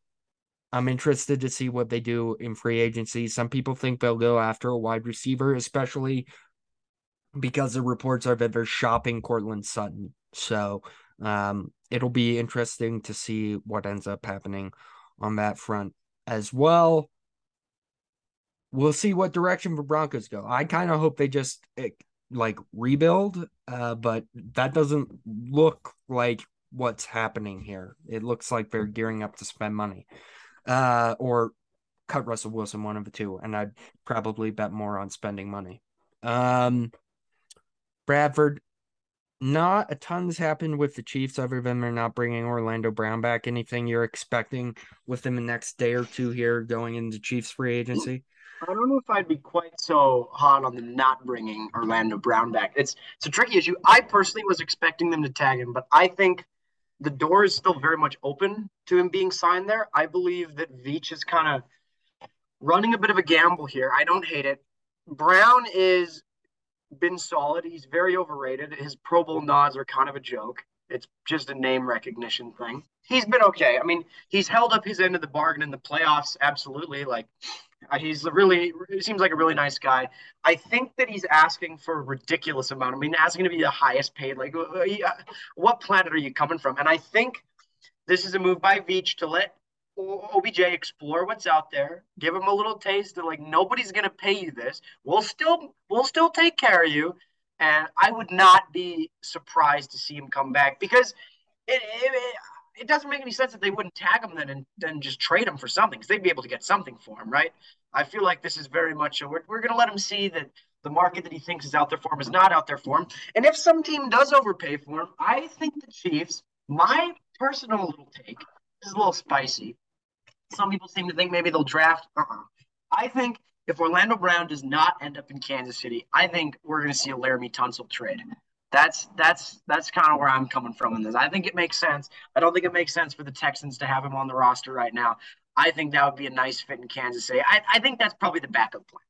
I'm interested to see what they do in free agency. Some people think they'll go after a wide receiver, especially because the reports are that they're shopping Courtland Sutton. So um, it'll be interesting to see what ends up happening on that front as well. We'll see what direction the Broncos go. I kind of hope they just eh, like rebuild, uh, but that doesn't look like what's happening here. It looks like they're gearing up to spend money, uh, or cut Russell Wilson, one of the two, and I'd probably bet more on spending money. Um, Bradford, not a ton's happened with the Chiefs other than they're not bringing Orlando Brown back. Anything you're expecting within the next day or two here going into Chiefs free agency? I don't know if I'd be quite so hot on them not bringing Orlando Brown back. It's it's a tricky issue. I personally was expecting them to tag him, but I think the door is still very much open to him being signed there. I believe that Veach is kind of running a bit of a gamble here. I don't hate it. Brown is been solid. He's very overrated. His Pro Bowl nods are kind of a joke. It's just a name recognition thing. he's been okay. I mean, he's held up his end of the bargain in the playoffs. Absolutely, like uh, he's a really seems like a really nice guy. I think that he's asking for a ridiculous amount. I mean, asking to be the highest paid. Like, uh, uh, what planet are you coming from? And I think this is a move by Veach to let OBJ explore what's out there, give him a little taste They're like nobody's gonna pay you this. We'll still we'll still take care of you, and I would not be surprised to see him come back because it, it, it doesn't make any sense that they wouldn't tag him then and then just trade him for something because they'd be able to get something for him, right? I feel like this is very much a, we're, we're to let him see that the market that he thinks is out there for him is not out there for him. And if some team does overpay for him, I think the Chiefs, my personal little take, is a little spicy. Some people seem to think maybe they'll draft. Uh-uh. I think if Orlando Brown does not end up in Kansas City, I think we're going to see a Laremy Tunsil trade. That's that's that's kind of where I'm coming from in this. I think it makes sense. I don't think it makes sense for the Texans to have him on the roster right now. I think that would be a nice fit in Kansas City. I, I think that's probably the backup plan.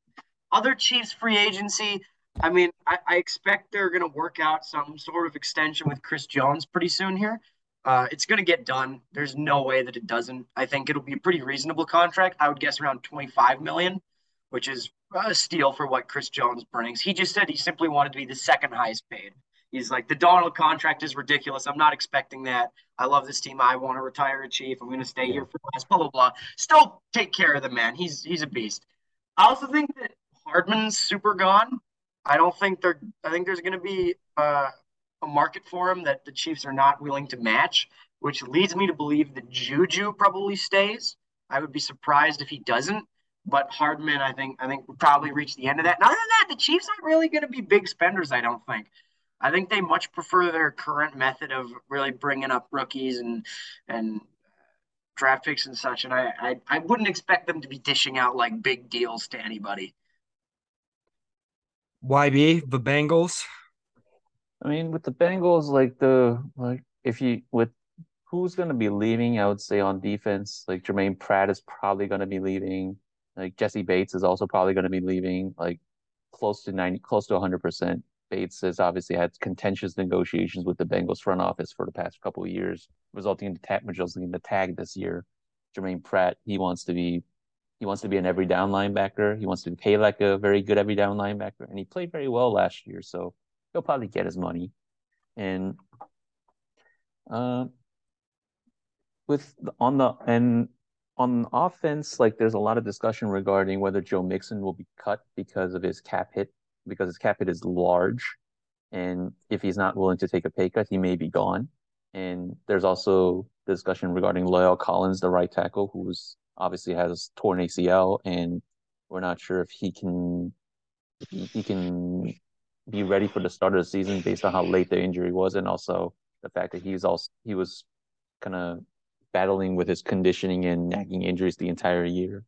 Other Chiefs free agency, I mean, I, I expect they're going to work out some sort of extension with Chris Jones pretty soon here. Uh, it's going to get done. There's no way that it doesn't. I think it'll be a pretty reasonable contract. I would guess around 25 million, which is a steal for what Chris Jones brings. He just said he simply wanted to be the second highest paid. He's like, the Donald contract is ridiculous. I'm not expecting that. I love this team. I want to retire a chief. I'm going to stay here for the last blah blah blah. Still take care of the man. He's he's a beast. I also think that Hardman's super gone. I don't think they're. I think there's going to be uh, a market for him that the Chiefs are not willing to match, which leads me to believe that Juju probably stays. I would be surprised if he doesn't. But Hardman, I think, I think we probably reach the end of that. And other than that, the Chiefs aren't really going to be big spenders. I don't think. I think they much prefer their current method of really bringing up rookies and and draft picks and such. And I, I, I wouldn't expect them to be dishing out like big deals to anybody. YB, the Bengals. I mean, with the Bengals, like the like if you with who's going to be leaving, I would say on defense, like Jermaine Pratt is probably going to be leaving. Like Jessie Bates is also probably going to be leaving. Like close to ninety, close to hundred percent. Bates has obviously had contentious negotiations with the Bengals front office for the past couple of years, resulting in the tag, resulting in the tag this year. Jermaine Pratt, he wants to be, he wants to be an every down linebacker. He wants to pay like a very good every down linebacker, and he played very well last year, so he'll probably get his money. And uh, with on the and on offense, like there's a lot of discussion regarding whether Joe Mixon will be cut because of his cap hit because his cap hit is large, and if he's not willing to take a pay cut, he may be gone. And there's also discussion regarding La'el Collins, the right tackle, who's obviously has torn ACL, and we're not sure if he can he can be ready for the start of the season based on how late the injury was, and also the fact that he's also he was kind of battling with his conditioning and nagging injuries the entire year.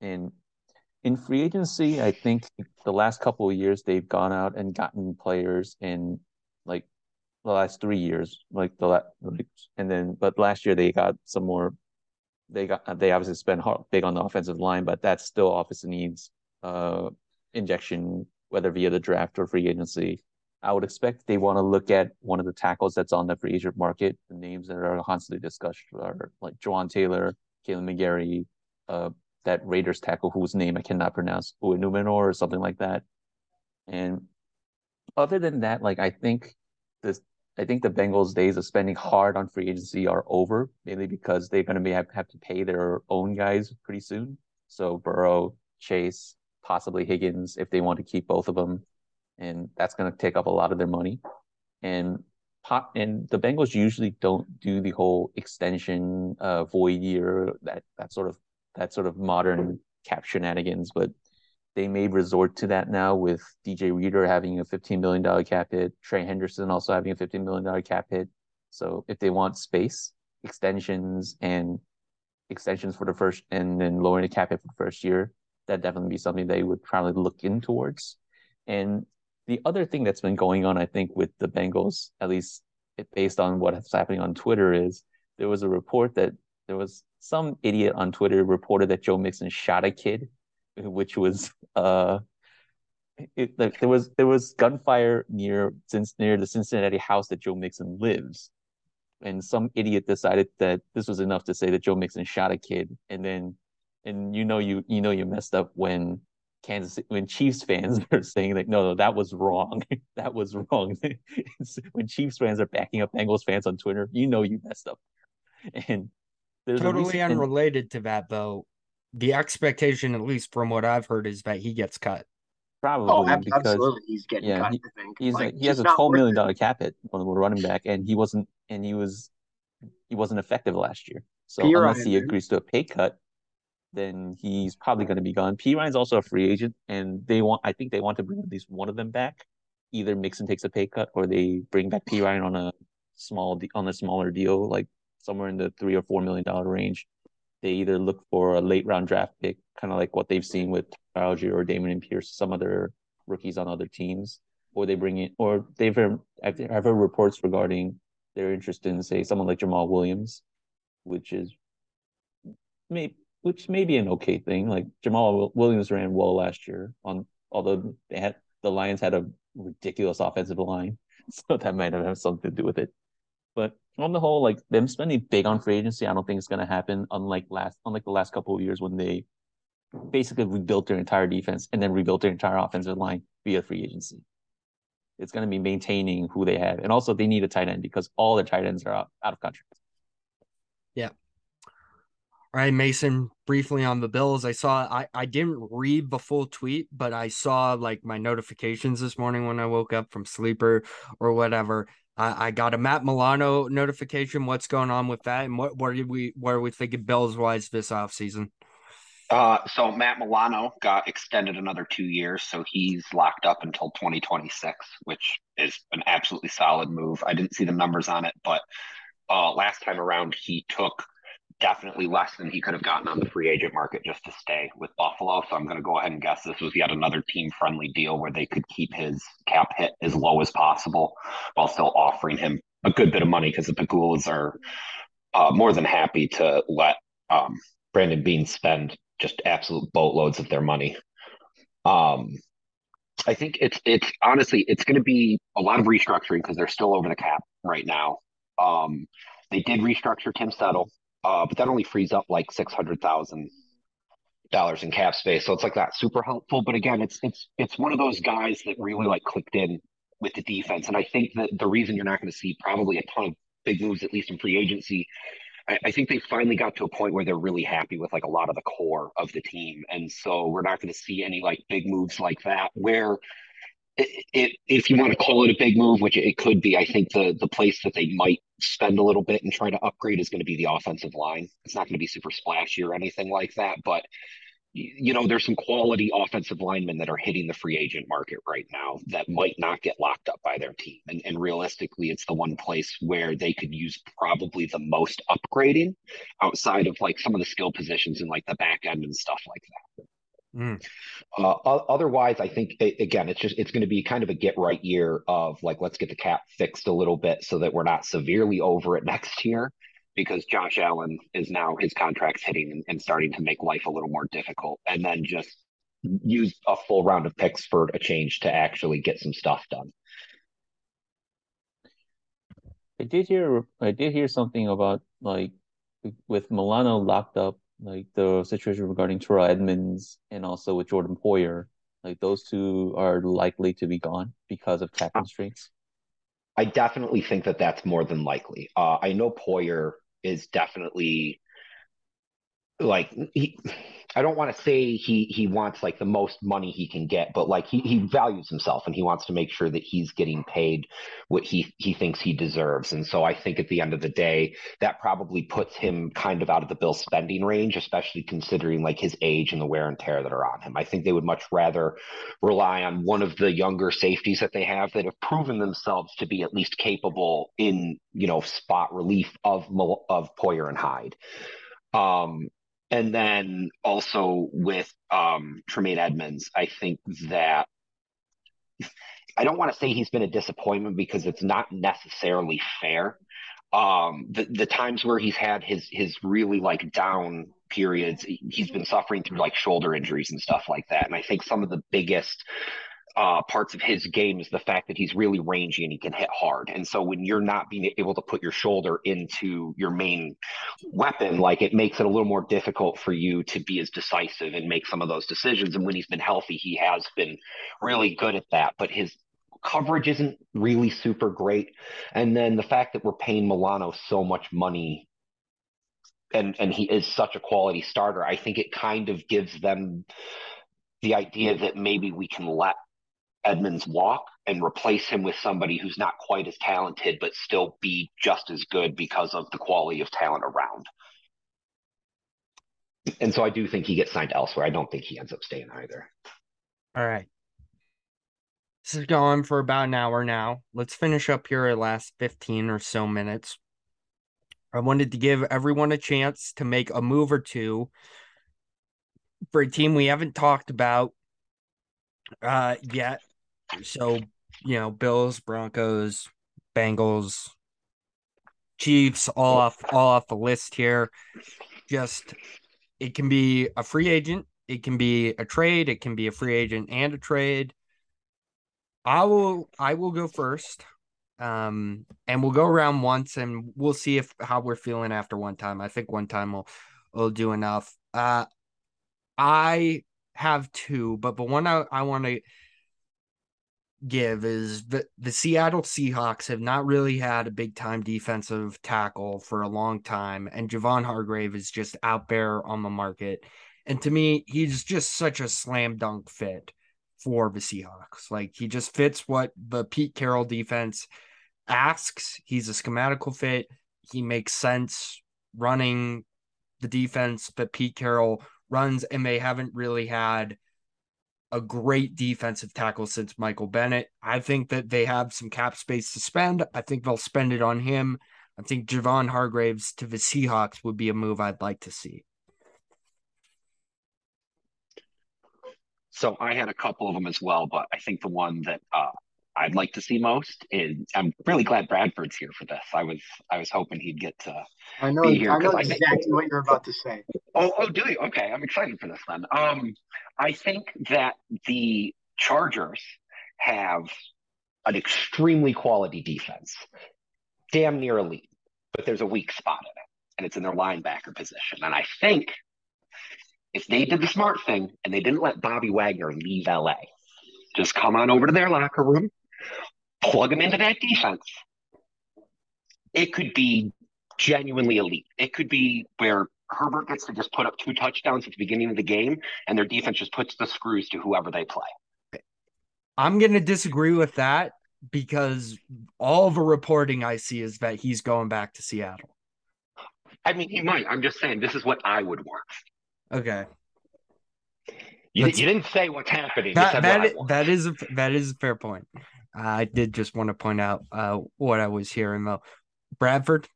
And in free agency, I think the last couple of years they've gone out and gotten players in like the last three years, like the like, and then but last year they got some more. They got they obviously spent hard, big on the offensive line, but that still obviously needs uh injection whether via the draft or free agency. I would expect they want to look at one of the tackles that's on the free agent market. The names that are constantly discussed are like Jawaan Taylor, Kaleb McGary, uh, that Raiders tackle whose name I cannot pronounce, Uinumenor or something like that. And other than that, like I think this I think the Bengals' days of spending hard on free agency are over, mainly because they're going to be have, have to pay their own guys pretty soon. So Burrow, Chase, possibly Higgins, if they want to keep both of them, and that's going to take up a lot of their money. And pot and the Bengals usually don't do the whole extension uh, void year that that sort of that sort of modern cap shenanigans, but they may resort to that now with DJ Reader having a $15 million cap hit, Trey Hendrickson also having a $15 million cap hit. So if they want space, extensions and extensions for the first and then lowering the cap hit for the first year, that definitely be something they would probably look in towards. And the other thing that's been going on, I think, with the Bengals, at least based on what's happening on Twitter, is there was a report that there was some idiot on Twitter reported that Joe Mixon shot a kid, which was uh, it, there was there was gunfire near since near the Cincinnati house that Joe Mixon lives, and some idiot decided that this was enough to say that Joe Mixon shot a kid, and then and you know you you know you messed up when Kansas when Chiefs fans are saying like no no that was wrong. That was wrong. When Chiefs fans are backing up Bengals fans on Twitter you know you messed up. And there's totally unrelated to that though. The expectation at least from what I've heard is that he gets cut. Probably oh, because absolutely he's getting yeah, cut he, he's like, he has a twelve million dollar cap hit on the running back and he wasn't and he was he wasn't effective last year. So unless he agrees to a pay cut then he's probably going to be gone. Perine's also a free agent, and they want I think they want to bring at least one of them back. Either Mixon takes a pay cut, or they bring back Perine on a small on a smaller deal, like somewhere in the three or four million dollar range. They either look for a late round draft pick, kind of like what they've seen with Allgeier or Dameon Pierce, some other rookies on other teams, or they bring in, or they've heard, I've heard reports regarding their interest in, say, someone like Jamaal Williams, which is maybe which may be an okay thing. Like Jamaal Williams ran well last year on although they had the Lions had a ridiculous offensive line, so that might have something to do with it. But on the whole, like them spending big on free agency, I don't think it's going to happen. Unlike last, unlike the last couple of years when they basically rebuilt their entire defense and then rebuilt their entire offensive line via free agency. It's going to be maintaining who they have, and also they need a tight end because all their tight ends are out, out of contract. Yeah, right, Mason, briefly on the Bills. I saw I, I didn't read the full tweet, but I saw like my notifications this morning when I woke up from sleeper or whatever. I, I got a Matt Milano notification. What's going on with that? And what what are we what are we thinking Bills wise this offseason? Uh, so Matt Milano got extended another two years, so he's locked up until 2026, which is an absolutely solid move. I didn't see the numbers on it, but uh, last time around he took definitely less than he could have gotten on the free agent market just to stay with Buffalo. So I'm going to go ahead and guess this was yet another team friendly deal where they could keep his cap hit as low as possible while still offering him a good bit of money because the Pegulas are uh, more than happy to let um, Brandon Beane spend just absolute boatloads of their money. Um, I think it's it's honestly it's going to be a lot of restructuring because they're still over the cap right now. Um, they did restructure Tim Settle uh, but that only frees up like six hundred thousand dollars in cap space. So it's like that super helpful. But again, it's it's it's one of those guys that really like clicked in with the defense. And I think that the reason you're not going to see probably a ton of big moves, at least in free agency, I, I, think they finally got to a point where they're really happy with like a lot of the core of the team. And so we're not going to see any like big moves like that where it, if you want to call it a big move, which it could be, I think the the place that they might spend a little bit and try to upgrade is going to be the offensive line. It's not going to be super splashy or anything like that, but you know, there's some quality offensive linemen that are hitting the free agent market right now that might not get locked up by their team. And, and realistically, it's the one place where they could use probably the most upgrading outside of like some of the skill positions in like the back end and stuff like that. Mm. Uh, otherwise, I think again, it's just it's going to be kind of a get right year of like let's get the cap fixed a little bit so that we're not severely over it next year because Josh Allen is now his contract's hitting and, and starting to make life a little more difficult, and then just use a full round of picks for a change to actually get some stuff done. I did hear I did hear something about like with Milano locked up like the situation regarding Terrell Edmunds and also with Jordan Poyer, like those two are likely to be gone because of cap constraints? I definitely think that that's more than likely. Uh, I know Poyer is definitely like he I don't want to say he he wants like the most money he can get, but like he he values himself and he wants to make sure that he's getting paid what he he thinks he deserves. And so I think at the end of the day, that probably puts him kind of out of the bill spending range, especially considering like his age and the wear and tear that are on him. I think they would much rather rely on one of the younger safeties that they have that have proven themselves to be at least capable in you know spot relief of of Poyer and Hyde. Um, and then also with um, Tremaine Edmunds, I think that I don't want to say he's been a disappointment because it's not necessarily fair. Um, the the times where he's had his his really like down periods, he's been suffering through like shoulder injuries and stuff like that. And I think some of the biggest uh, parts of his game is the fact that he's really rangy and he can hit hard. And so when you're not being able to put your shoulder into your main weapon, like it makes it a little more difficult for you to be as decisive and make some of those decisions. And when he's been healthy, he has been really good at that. But his coverage isn't really super great. And then the fact that we're paying Milano so much money and and he is such a quality starter, I think it kind of gives them the idea that maybe we can let Edmunds walk and replace him with somebody who's not quite as talented, but still be just as good because of the quality of talent around. And so I do think he gets signed elsewhere. I don't think he ends up staying either. All right. This is going for about an hour now. Let's finish up here at last 15 or so minutes. I wanted to give everyone a chance to make a move or two for a team we haven't talked about uh, yet. So, you know, Bills, Broncos, Bengals, Chiefs, all off all off the list here. Just it can be a free agent, it can be a trade, it can be a free agent and a trade. I will I will go first. Um and we'll go around once and we'll see if how we're feeling after one time. I think one time will will do enough. Uh I have two, but the one I, I want to give is the, the Seattle Seahawks have not really had a big time defensive tackle for a long time, and Javon Hargrave is just out there on the market. And to me, he's just such a slam dunk fit for the Seahawks. Like he just fits what the Pete Carroll defense asks. He's a schematical fit. He makes sense running the defense that Pete Carroll runs, and they haven't really had a great defensive tackle since Michael Bennett. I think that they have some cap space to spend. I think they'll spend it on him. I think Javon Hargraves to the Seahawks would be a move I'd like to see. So I had a couple of them as well, but I think the one that uh, I'd like to see most is I'm really glad Bradford's here for this. I was I was hoping he'd get to I know be here I know exactly I think, what you're about to say. Oh oh do you? Okay, I'm excited for this then. Um I think that the Chargers have an extremely quality defense. Damn near elite, but there's a weak spot in it, and it's in their linebacker position. And I think if they did the smart thing and they didn't let Bobby Wagner leave LA, just come on over to their locker room, plug him into that defense. It could be genuinely elite. It could be where Herbert gets to just put up two touchdowns at the beginning of the game and their defense just puts the screws to whoever they play. I'm going to disagree with that because all the reporting I see is that he's going back to Seattle. I mean, he might. I'm just saying this is what I would want. Okay. You, you didn't say what's happening. That, that, is, that is a that is a fair point. Uh, I did just want to point out uh, what I was hearing though. Bradford.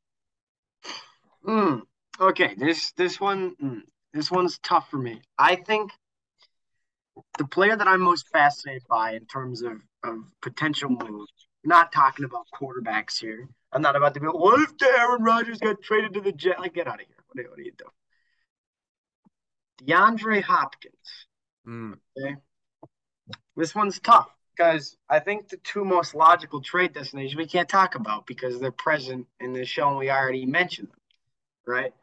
Mm, okay, this this one mm, this one's tough for me. I think the player that I'm most fascinated by in terms of, of potential moves, not talking about quarterbacks here. I'm not about to be like, what if Aaron Rodgers got traded to the Jet? Like, get out of here. What are, what are you doing? DeAndre Hopkins. Mm. Okay. This one's tough because I think the two most logical trade destinations we can't talk about because they're present in the show and we already mentioned them, right?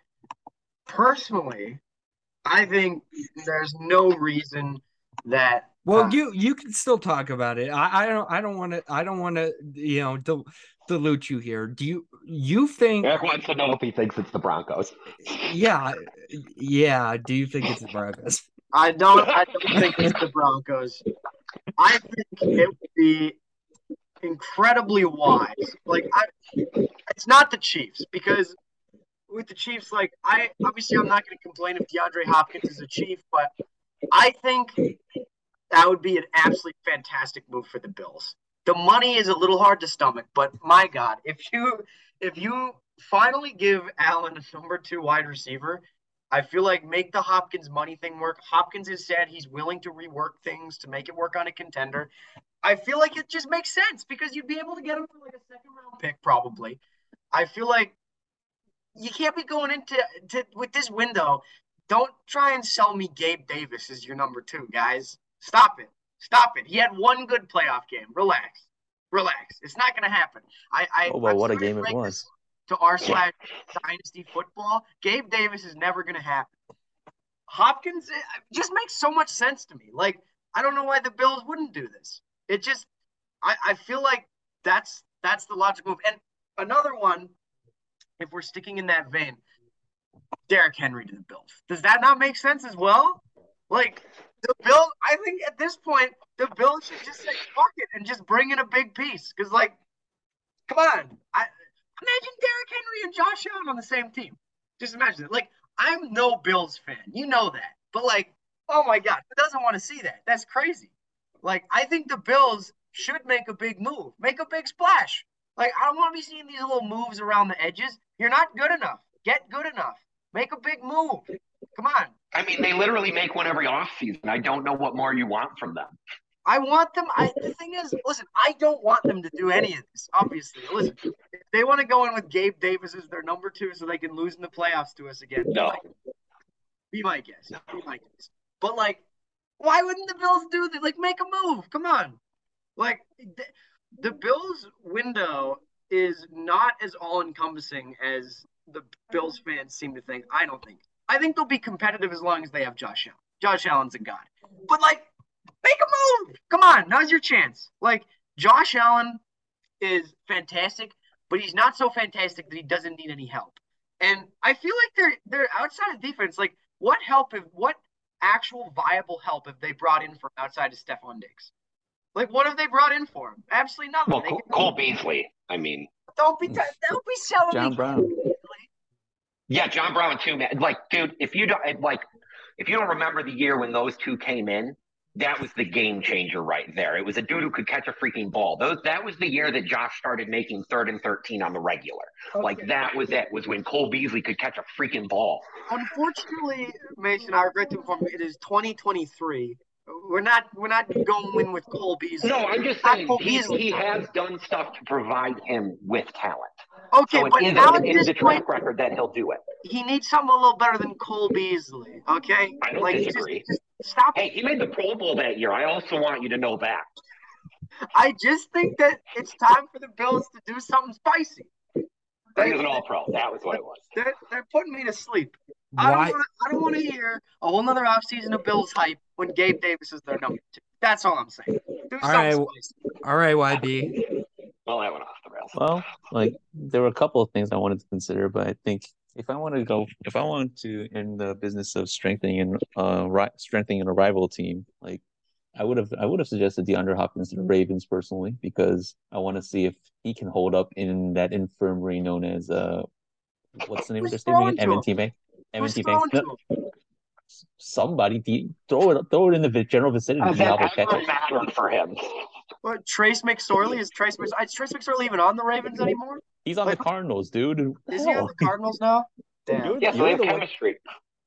Personally, I think there's no reason that well, uh, you you can still talk about it. I, I don't I don't want to I don't want to you know del- dilute you here. Do you you think Eric wants to know if he thinks it's the Broncos? Yeah, yeah. Do you think it's the Broncos? I don't. I don't think it's the Broncos. I think it would be incredibly wise. Like, I, it's not the Chiefs because with the Chiefs, like, I obviously I'm not going to complain if DeAndre Hopkins is a Chief, but I think that would be an absolutely fantastic move for the Bills. The money is a little hard to stomach, but my God, if you if you finally give Allen a number two wide receiver I feel like make the Hopkins money thing work. Hopkins has said he's willing to rework things to make it work on a contender. I feel like it just makes sense because you'd be able to get him for like a second round pick probably. I feel like you can't be going into to, with this window. Don't try and sell me Gabe Davis as your number two, guys. Stop it. Stop it. He had one good playoff game. Relax. Relax. It's not going to happen. I, I oh, well, what a game it was. To r slash dynasty football, Gabe Davis is never going to happen. Hopkins just makes so much sense to me. Like I don't know why the Bills wouldn't do this. It just I, I feel like that's that's the logical move. And another one, if we're sticking in that vein, Derrick Henry to the Bills. Does that not make sense as well? Like the Bill, I think at this point the Bills should just say fuck it and just bring in a big piece. Because like, come on, I imagine Derrick Henry and Josh Allen on the same team. Just imagine it. Like I'm no Bills fan, you know that, but like, oh my god, who doesn't want to see that? That's crazy. Like I think the Bills should make a big move, make a big splash. Like I don't want to be seeing these little moves around the edges. You're not good enough. Get good enough. Make a big move. Come on. I mean, they literally make one every offseason. I don't know what more you want from them. I want them. I the thing is, listen, I don't want them to do any of this. Obviously, listen, if they want to go in with Gabe Davis as their number two, so they can lose in the playoffs to us again. No, be my guess. Be my guess. But like, why wouldn't the Bills do this? Like, make a move. Come on. Like, the, the Bills' window is not as all encompassing as the Bills fans seem to think. I don't think. I think they'll be competitive as long as they have Josh Allen. Josh Allen's a god. But like, make a move. Come on, now's your chance. Like, Josh Allen is fantastic, but he's not so fantastic that he doesn't need any help. And I feel like they're they're outside of defense. Like, what help if what actual viable help have they brought in from outside of Stefon Diggs? Like, what have they brought in for him? Absolutely nothing. Well, Cole, Cole Beasley. I mean, don't be don't be selling John Brown. Yeah, John Brown too, man. Like, dude, if you don't like, if you don't remember the year when those two came in, that was the game changer right there. It was a dude who could catch a freaking ball. Those that was the year that Josh started making third and thirteen on the regular. Okay. Like that was it. Was when Cole Beasley could catch a freaking ball. Unfortunately, Mason, I regret to inform you, it is 2023. We're not we're not going with Cole Beasley. No, I'm just saying he, he has done stuff to provide him with talent. Okay, so but is, now it is a track record that he'll do it. He needs something a little better than Cole Beasley. Okay, I don't like, disagree. Just, just stop. Hey, he made the Pro Bowl that year. I also want you to know that. I just think that it's time for the Bills to do something spicy. He was an all pro. That was what it was. They're, they're putting me to sleep. Why? I don't want to hear a whole nother offseason of Bills hype when Gabe Davis is their number two. That's all I'm saying. Do all right, spicy. all right, YB. Well, that went off the rails. Well, like there were a couple of things I wanted to consider, but I think if I want to go, if I want to in the business of strengthening and uh, ri- strengthening a rival team, like I would have, I would have suggested DeAndre Hopkins to the Ravens personally because I want to see if he can hold up in that infirmary known as uh, what's the name of their stadium? M&T Bank. M&T Bank. Somebody de- throw it, throw it in the general vicinity. Uh, that for him. What Trace McSorley is Trace McSorley, is Trace McSorley even on the Ravens anymore? He's on like, the Cardinals, dude. Is he on the Cardinals now? Damn. Yeah, so they have chemistry.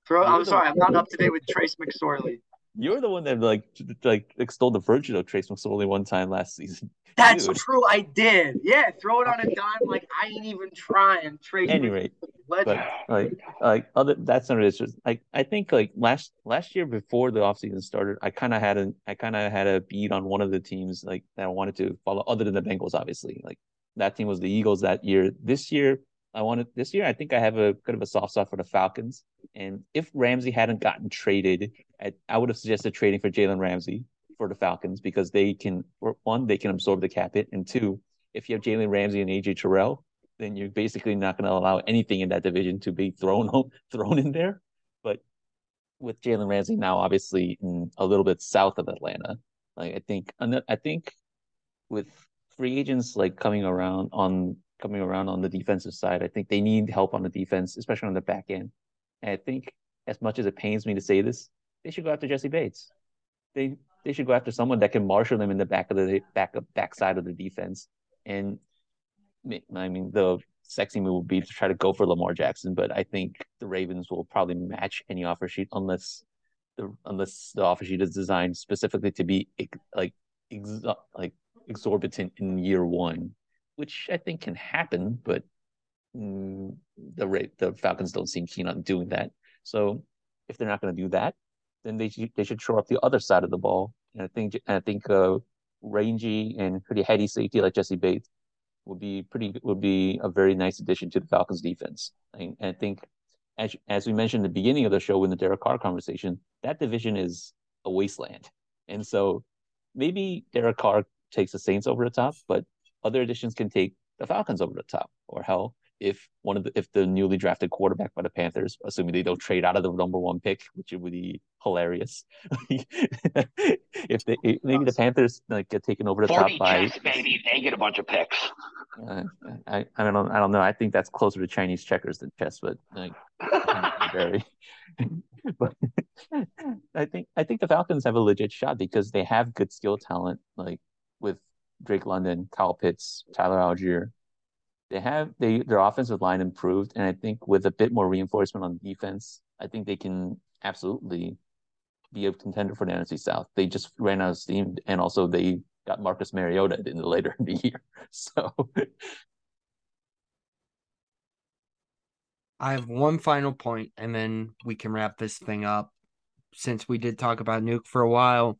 Throw, I'm sorry, I'm not up to date with Trace McSorley. You're the one that like like extolled the virtue of Trace McSorley one time last season. That's Dude. true. I did. Yeah, throw it on a dime like I ain't even trying. Trace. Anyway, but like like other that's not it. Just like I think like last last year before the offseason started, I kind of had an I kind of had a beat on one of the teams like that I wanted to follow, other than the Bengals, obviously. Like that team was the Eagles that year. This year, I wanted this year. I think I have a kind of a soft spot for the Falcons. And if Ramsey hadn't gotten traded, I, I would have suggested trading for Jalen Ramsey for the Falcons because they can one they can absorb the cap hit, and two, if you have Jalen Ramsey and AJ Terrell, then you're basically not going to allow anything in that division to be thrown thrown in there. But with Jalen Ramsey now, obviously in a little bit south of Atlanta, like I think I think with free agents like coming around on coming around on the defensive side. I think they need help on the defense, especially on the back end. And I think, as much as it pains me to say this, they should go after Jessie Bates. They they should go after someone that can marshal them in the back of the back of back side of the defense. And I mean, the sexy move would be to try to go for Lamar Jackson, but I think the Ravens will probably match any offer sheet unless the unless the offer sheet is designed specifically to be like ex, like exorbitant in year one which I think can happen, but mm, the the Falcons don't seem keen on doing that. So if they're not going to do that, then they should, they should shore up the other side of the ball And I think and I think uh, rangy and pretty heady safety like Jessie Bates would be pretty would be a very nice addition to the Falcons defense. And I think as as we mentioned at the beginning of the show in the Derek Carr conversation, that division is a wasteland. And so maybe Derek Carr takes the Saints over the top, but other additions can take the Falcons over the top. Or hell, if one of the if the newly drafted quarterback by the Panthers, assuming they don't trade out of the number one pick, which would be hilarious. if they maybe the Panthers like get taken over the top by checks, baby, they get a bunch of picks. Uh, I I don't know I don't know. I think that's closer to Chinese checkers than chess, but like very. but I think I think the Falcons have a legit shot because they have good skill talent, like with Drake London, Kyle Pitts, Tyler Allgeier. They have they their offensive line improved, and I think with a bit more reinforcement on defense, I think they can absolutely be a contender for the NFC South. They just ran out of steam, and also they got Marcus Mariota in the later in the year. So I have one final point, and then we can wrap this thing up. Since we did talk about Nuke for a while,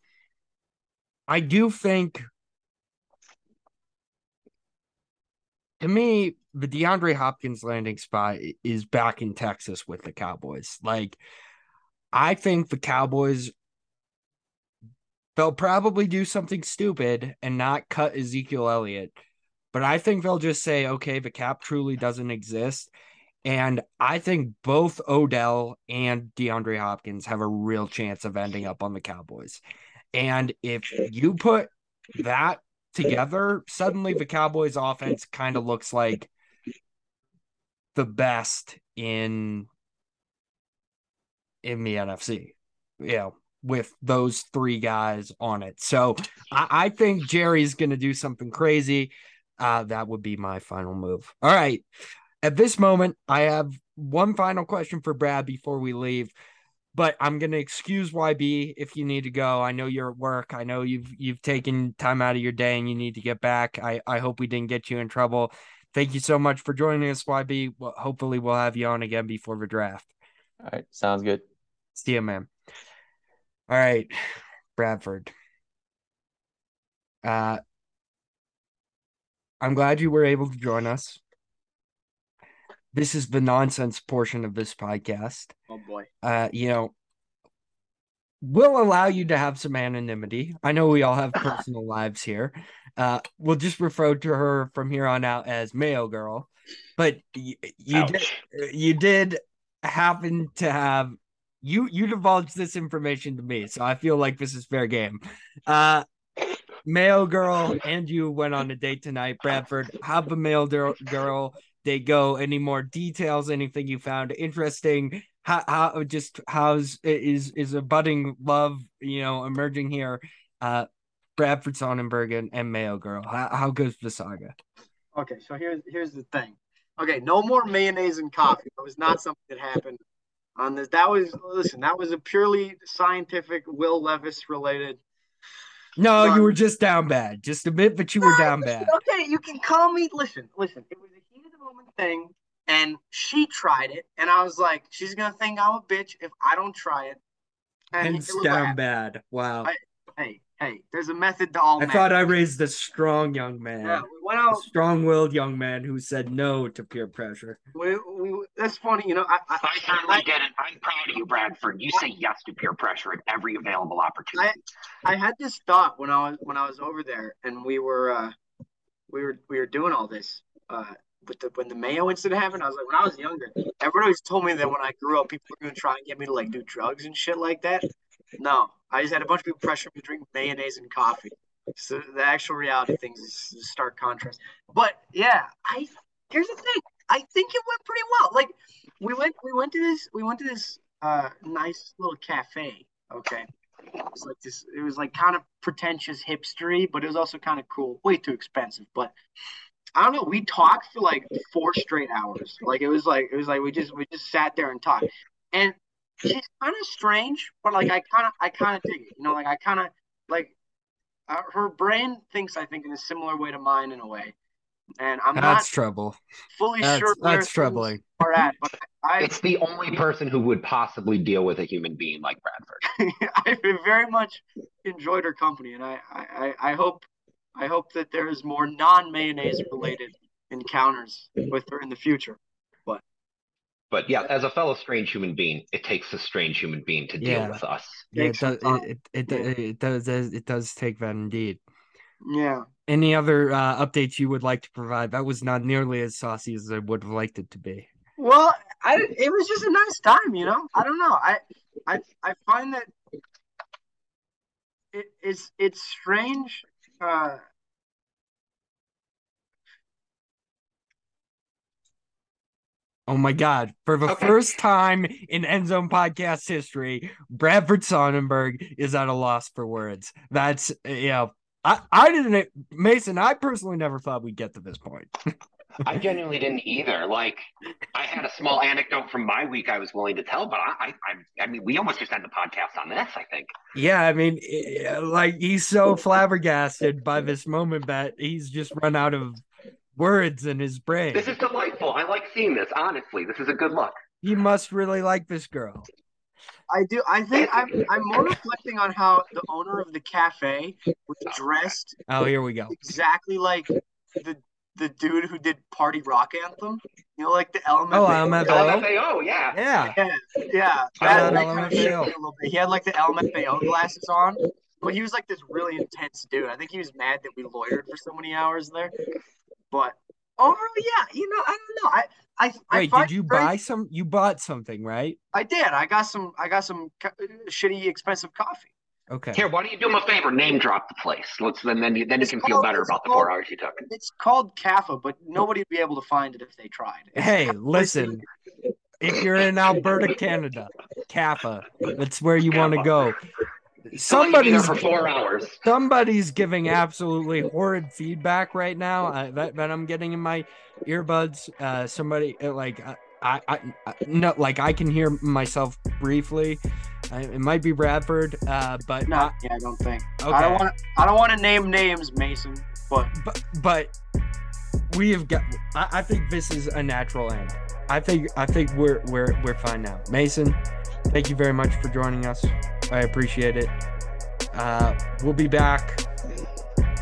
I do think, to me, the DeAndre Hopkins landing spot is back in Texas with the Cowboys. Like, I think the Cowboys they'll probably do something stupid and not cut Ezekiel Elliott. But I think they'll just say, okay, the cap truly doesn't exist. And I think both Odell and DeAndre Hopkins have a real chance of ending up on the Cowboys. And if you put that together, suddenly the Cowboys offense kind of looks like the best in in the NFC. You know, with those three guys on it. So I, I think Jerry's gonna do something crazy. Uh, that would be my final move. All right. At this moment, I have one final question for Brad before we leave, but I'm going to excuse YB if you need to go. I know you're at work. I know you've you've taken time out of your day and you need to get back. I I hope we didn't get you in trouble. Thank you so much for joining us, YB. Well, hopefully we'll have you on again before the draft. All right, sounds good. See you, man. All right, Bradford. Uh, I'm glad you were able to join us. This is the nonsense portion of this podcast. Oh boy. Uh, you know, we'll allow you to have some anonymity. I know we all have personal lives here. Uh, we'll just refer to her from here on out as Mayo Girl. But you, you did you did happen to have you you divulged this information to me, so I feel like this is fair game. Uh, Mayo Girl and you went on a date tonight, Bradford. How the Mayo Girl they go any more details anything you found interesting how, how just how's is is a budding love you know emerging here uh bradford sonnenberg and, and mayo girl how, how goes the saga okay so here's here's the thing okay no more mayonnaise and coffee that was not something that happened on this that was listen that was a purely scientific will levis related no, you were just down bad, just a bit, but you were down bad. Okay, you can call me. Listen, listen. It was woman thing, and she tried it, and I was like, she's gonna think I'm a bitch if I don't try it. And it's down bad. Wow. I, hey, hey, there's a method to all. I thought I raised a strong young man, yeah, we out, a strong-willed young man who said no to peer pressure. We, we, that's funny, you know. I, I, I certainly I, did it. I'm proud of you, Bradford. You say yes to peer pressure at every available opportunity. I, I had this thought when I was when I was over there, and we were uh, we were we were doing all this. Uh, with the when the Mayo incident happened, I was like, when I was younger, everyone always told me that when I grew up, people were gonna try and get me to like do drugs and shit like that. No, I just had a bunch of people pressure me to drink mayonnaise and coffee. So the actual reality of things is stark contrast. But yeah, I here's the thing. I think it went pretty well. Like we went we went to this we went to this uh nice little cafe. Okay. It was like this it was like kind of pretentious hipstery, but it was also kind of cool. Way too expensive, but I don't know. We talked for like four straight hours. Like it was like it was like we just we just sat there and talked. And she's kind of strange, but like I kind of I kind of dig it. You know, like I kind of like uh, her brain thinks I think in a similar way to mine in a way. and I'm that's not trouble. fully That's, sure where that's troubling. things are at. But I, It's the only person who would possibly deal with a human being like Bradford. I very much enjoyed her company, and I, I, I hope, I hope that there is more non mayonnaise related encounters with her in the future. But but yeah, as a fellow strange human being, it takes a strange human being to deal Yeah. with us. Yeah, it Takes does. time. It, it, Yeah. it, it does. It does take that indeed. Yeah. Any other uh, updates you would like to provide? That was not nearly as saucy as I would have liked it to be. Well, I it was just a nice time, you know. I don't know. I I I find that it, it's it's strange. Uh, Oh my God. For the Okay. first time in End Zone podcast history, Bradford Sonnenberg is at a loss for words. That's, you know, I, I didn't, Mason, I personally never thought we'd get to this point. I genuinely didn't either. Like, I had a small anecdote from my week I was willing to tell, but I, I, I, I mean, we almost just had the podcast on this. I think. Yeah, I mean, eh, like he's so flabbergasted by this moment that he's just run out of words in his brain. This is delightful. I like seeing this. Honestly, this is a good look. He must really like this girl. I do. I think I'm I'm more reflecting on how the owner of the cafe was dressed Oh, here we go. exactly like the the dude who did Party Rock Anthem. You know, like the element. Oh, LMFAO? LMFAO, yeah. Yeah. Yeah, yeah. Shout That, out that kind of LMFAO. a little bit. He had like the LMFAO glasses on, but he was like this really intense dude. I think he was mad that we loitered for so many hours there. But overall, yeah, you know, I don't know. I I, I Wait, find did you very- buy some? You bought something, right? I did. I got some. I got some co- shitty, expensive coffee. Okay. Here, why don't you do him a favor? Name drop the place. Let's then then you, then you It's can feel better it's about the called- four hours you took. It's called Kaffa, but nobody would be able to find it if they tried. It's Hey, Kaffa listen. If you're in Alberta, Canada, Kappa, that's where you want to go. Somebody's for four hours. somebody's giving absolutely horrid feedback right now uh, that, that I'm getting in my earbuds. Uh, somebody uh, like uh, I, I, I no like I can hear myself briefly. I, it might be Bradford, uh, but No, I- yeah, I don't think. okay. I don't want to. I don't want to name names, Mason. But but but we have got. I, I think this is a natural end. I think I think we're we're we're fine now. Mason, thank you very much for joining us. I appreciate it. Uh, we'll be back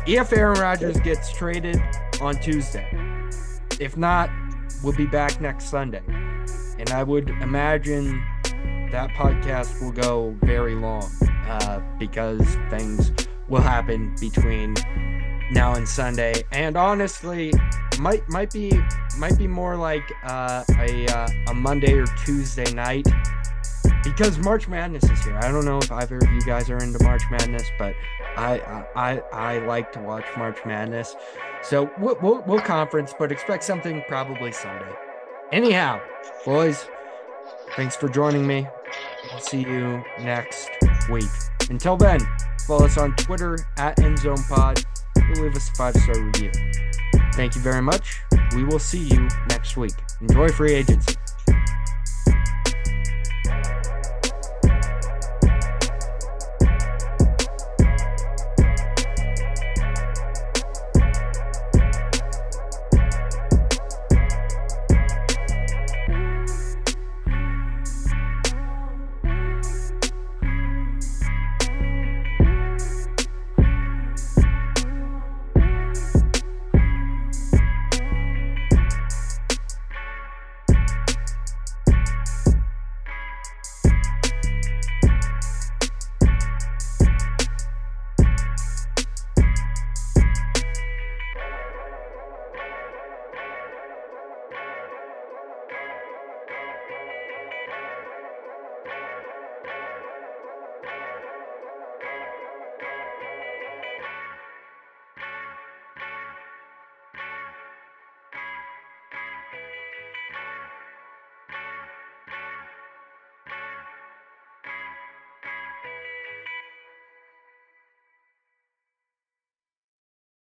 if Aaron Rodgers gets traded on Tuesday. If not, we'll be back next Sunday. And I would imagine that podcast will go very long uh, because things will happen between now and Sunday. And honestly, might might be might be more like uh, a uh, a Monday or Tuesday night because March Madness is here. I don't know if either of you guys are into March Madness, but I I I, like to watch March Madness. So we'll, we'll we'll conference, but expect something probably Sunday. Anyhow, boys, thanks for joining me. I'll see you next week. Until then, follow us on Twitter at EndZonePod leave us a five star review. Thank you very much. We will see you next week. Enjoy free agency.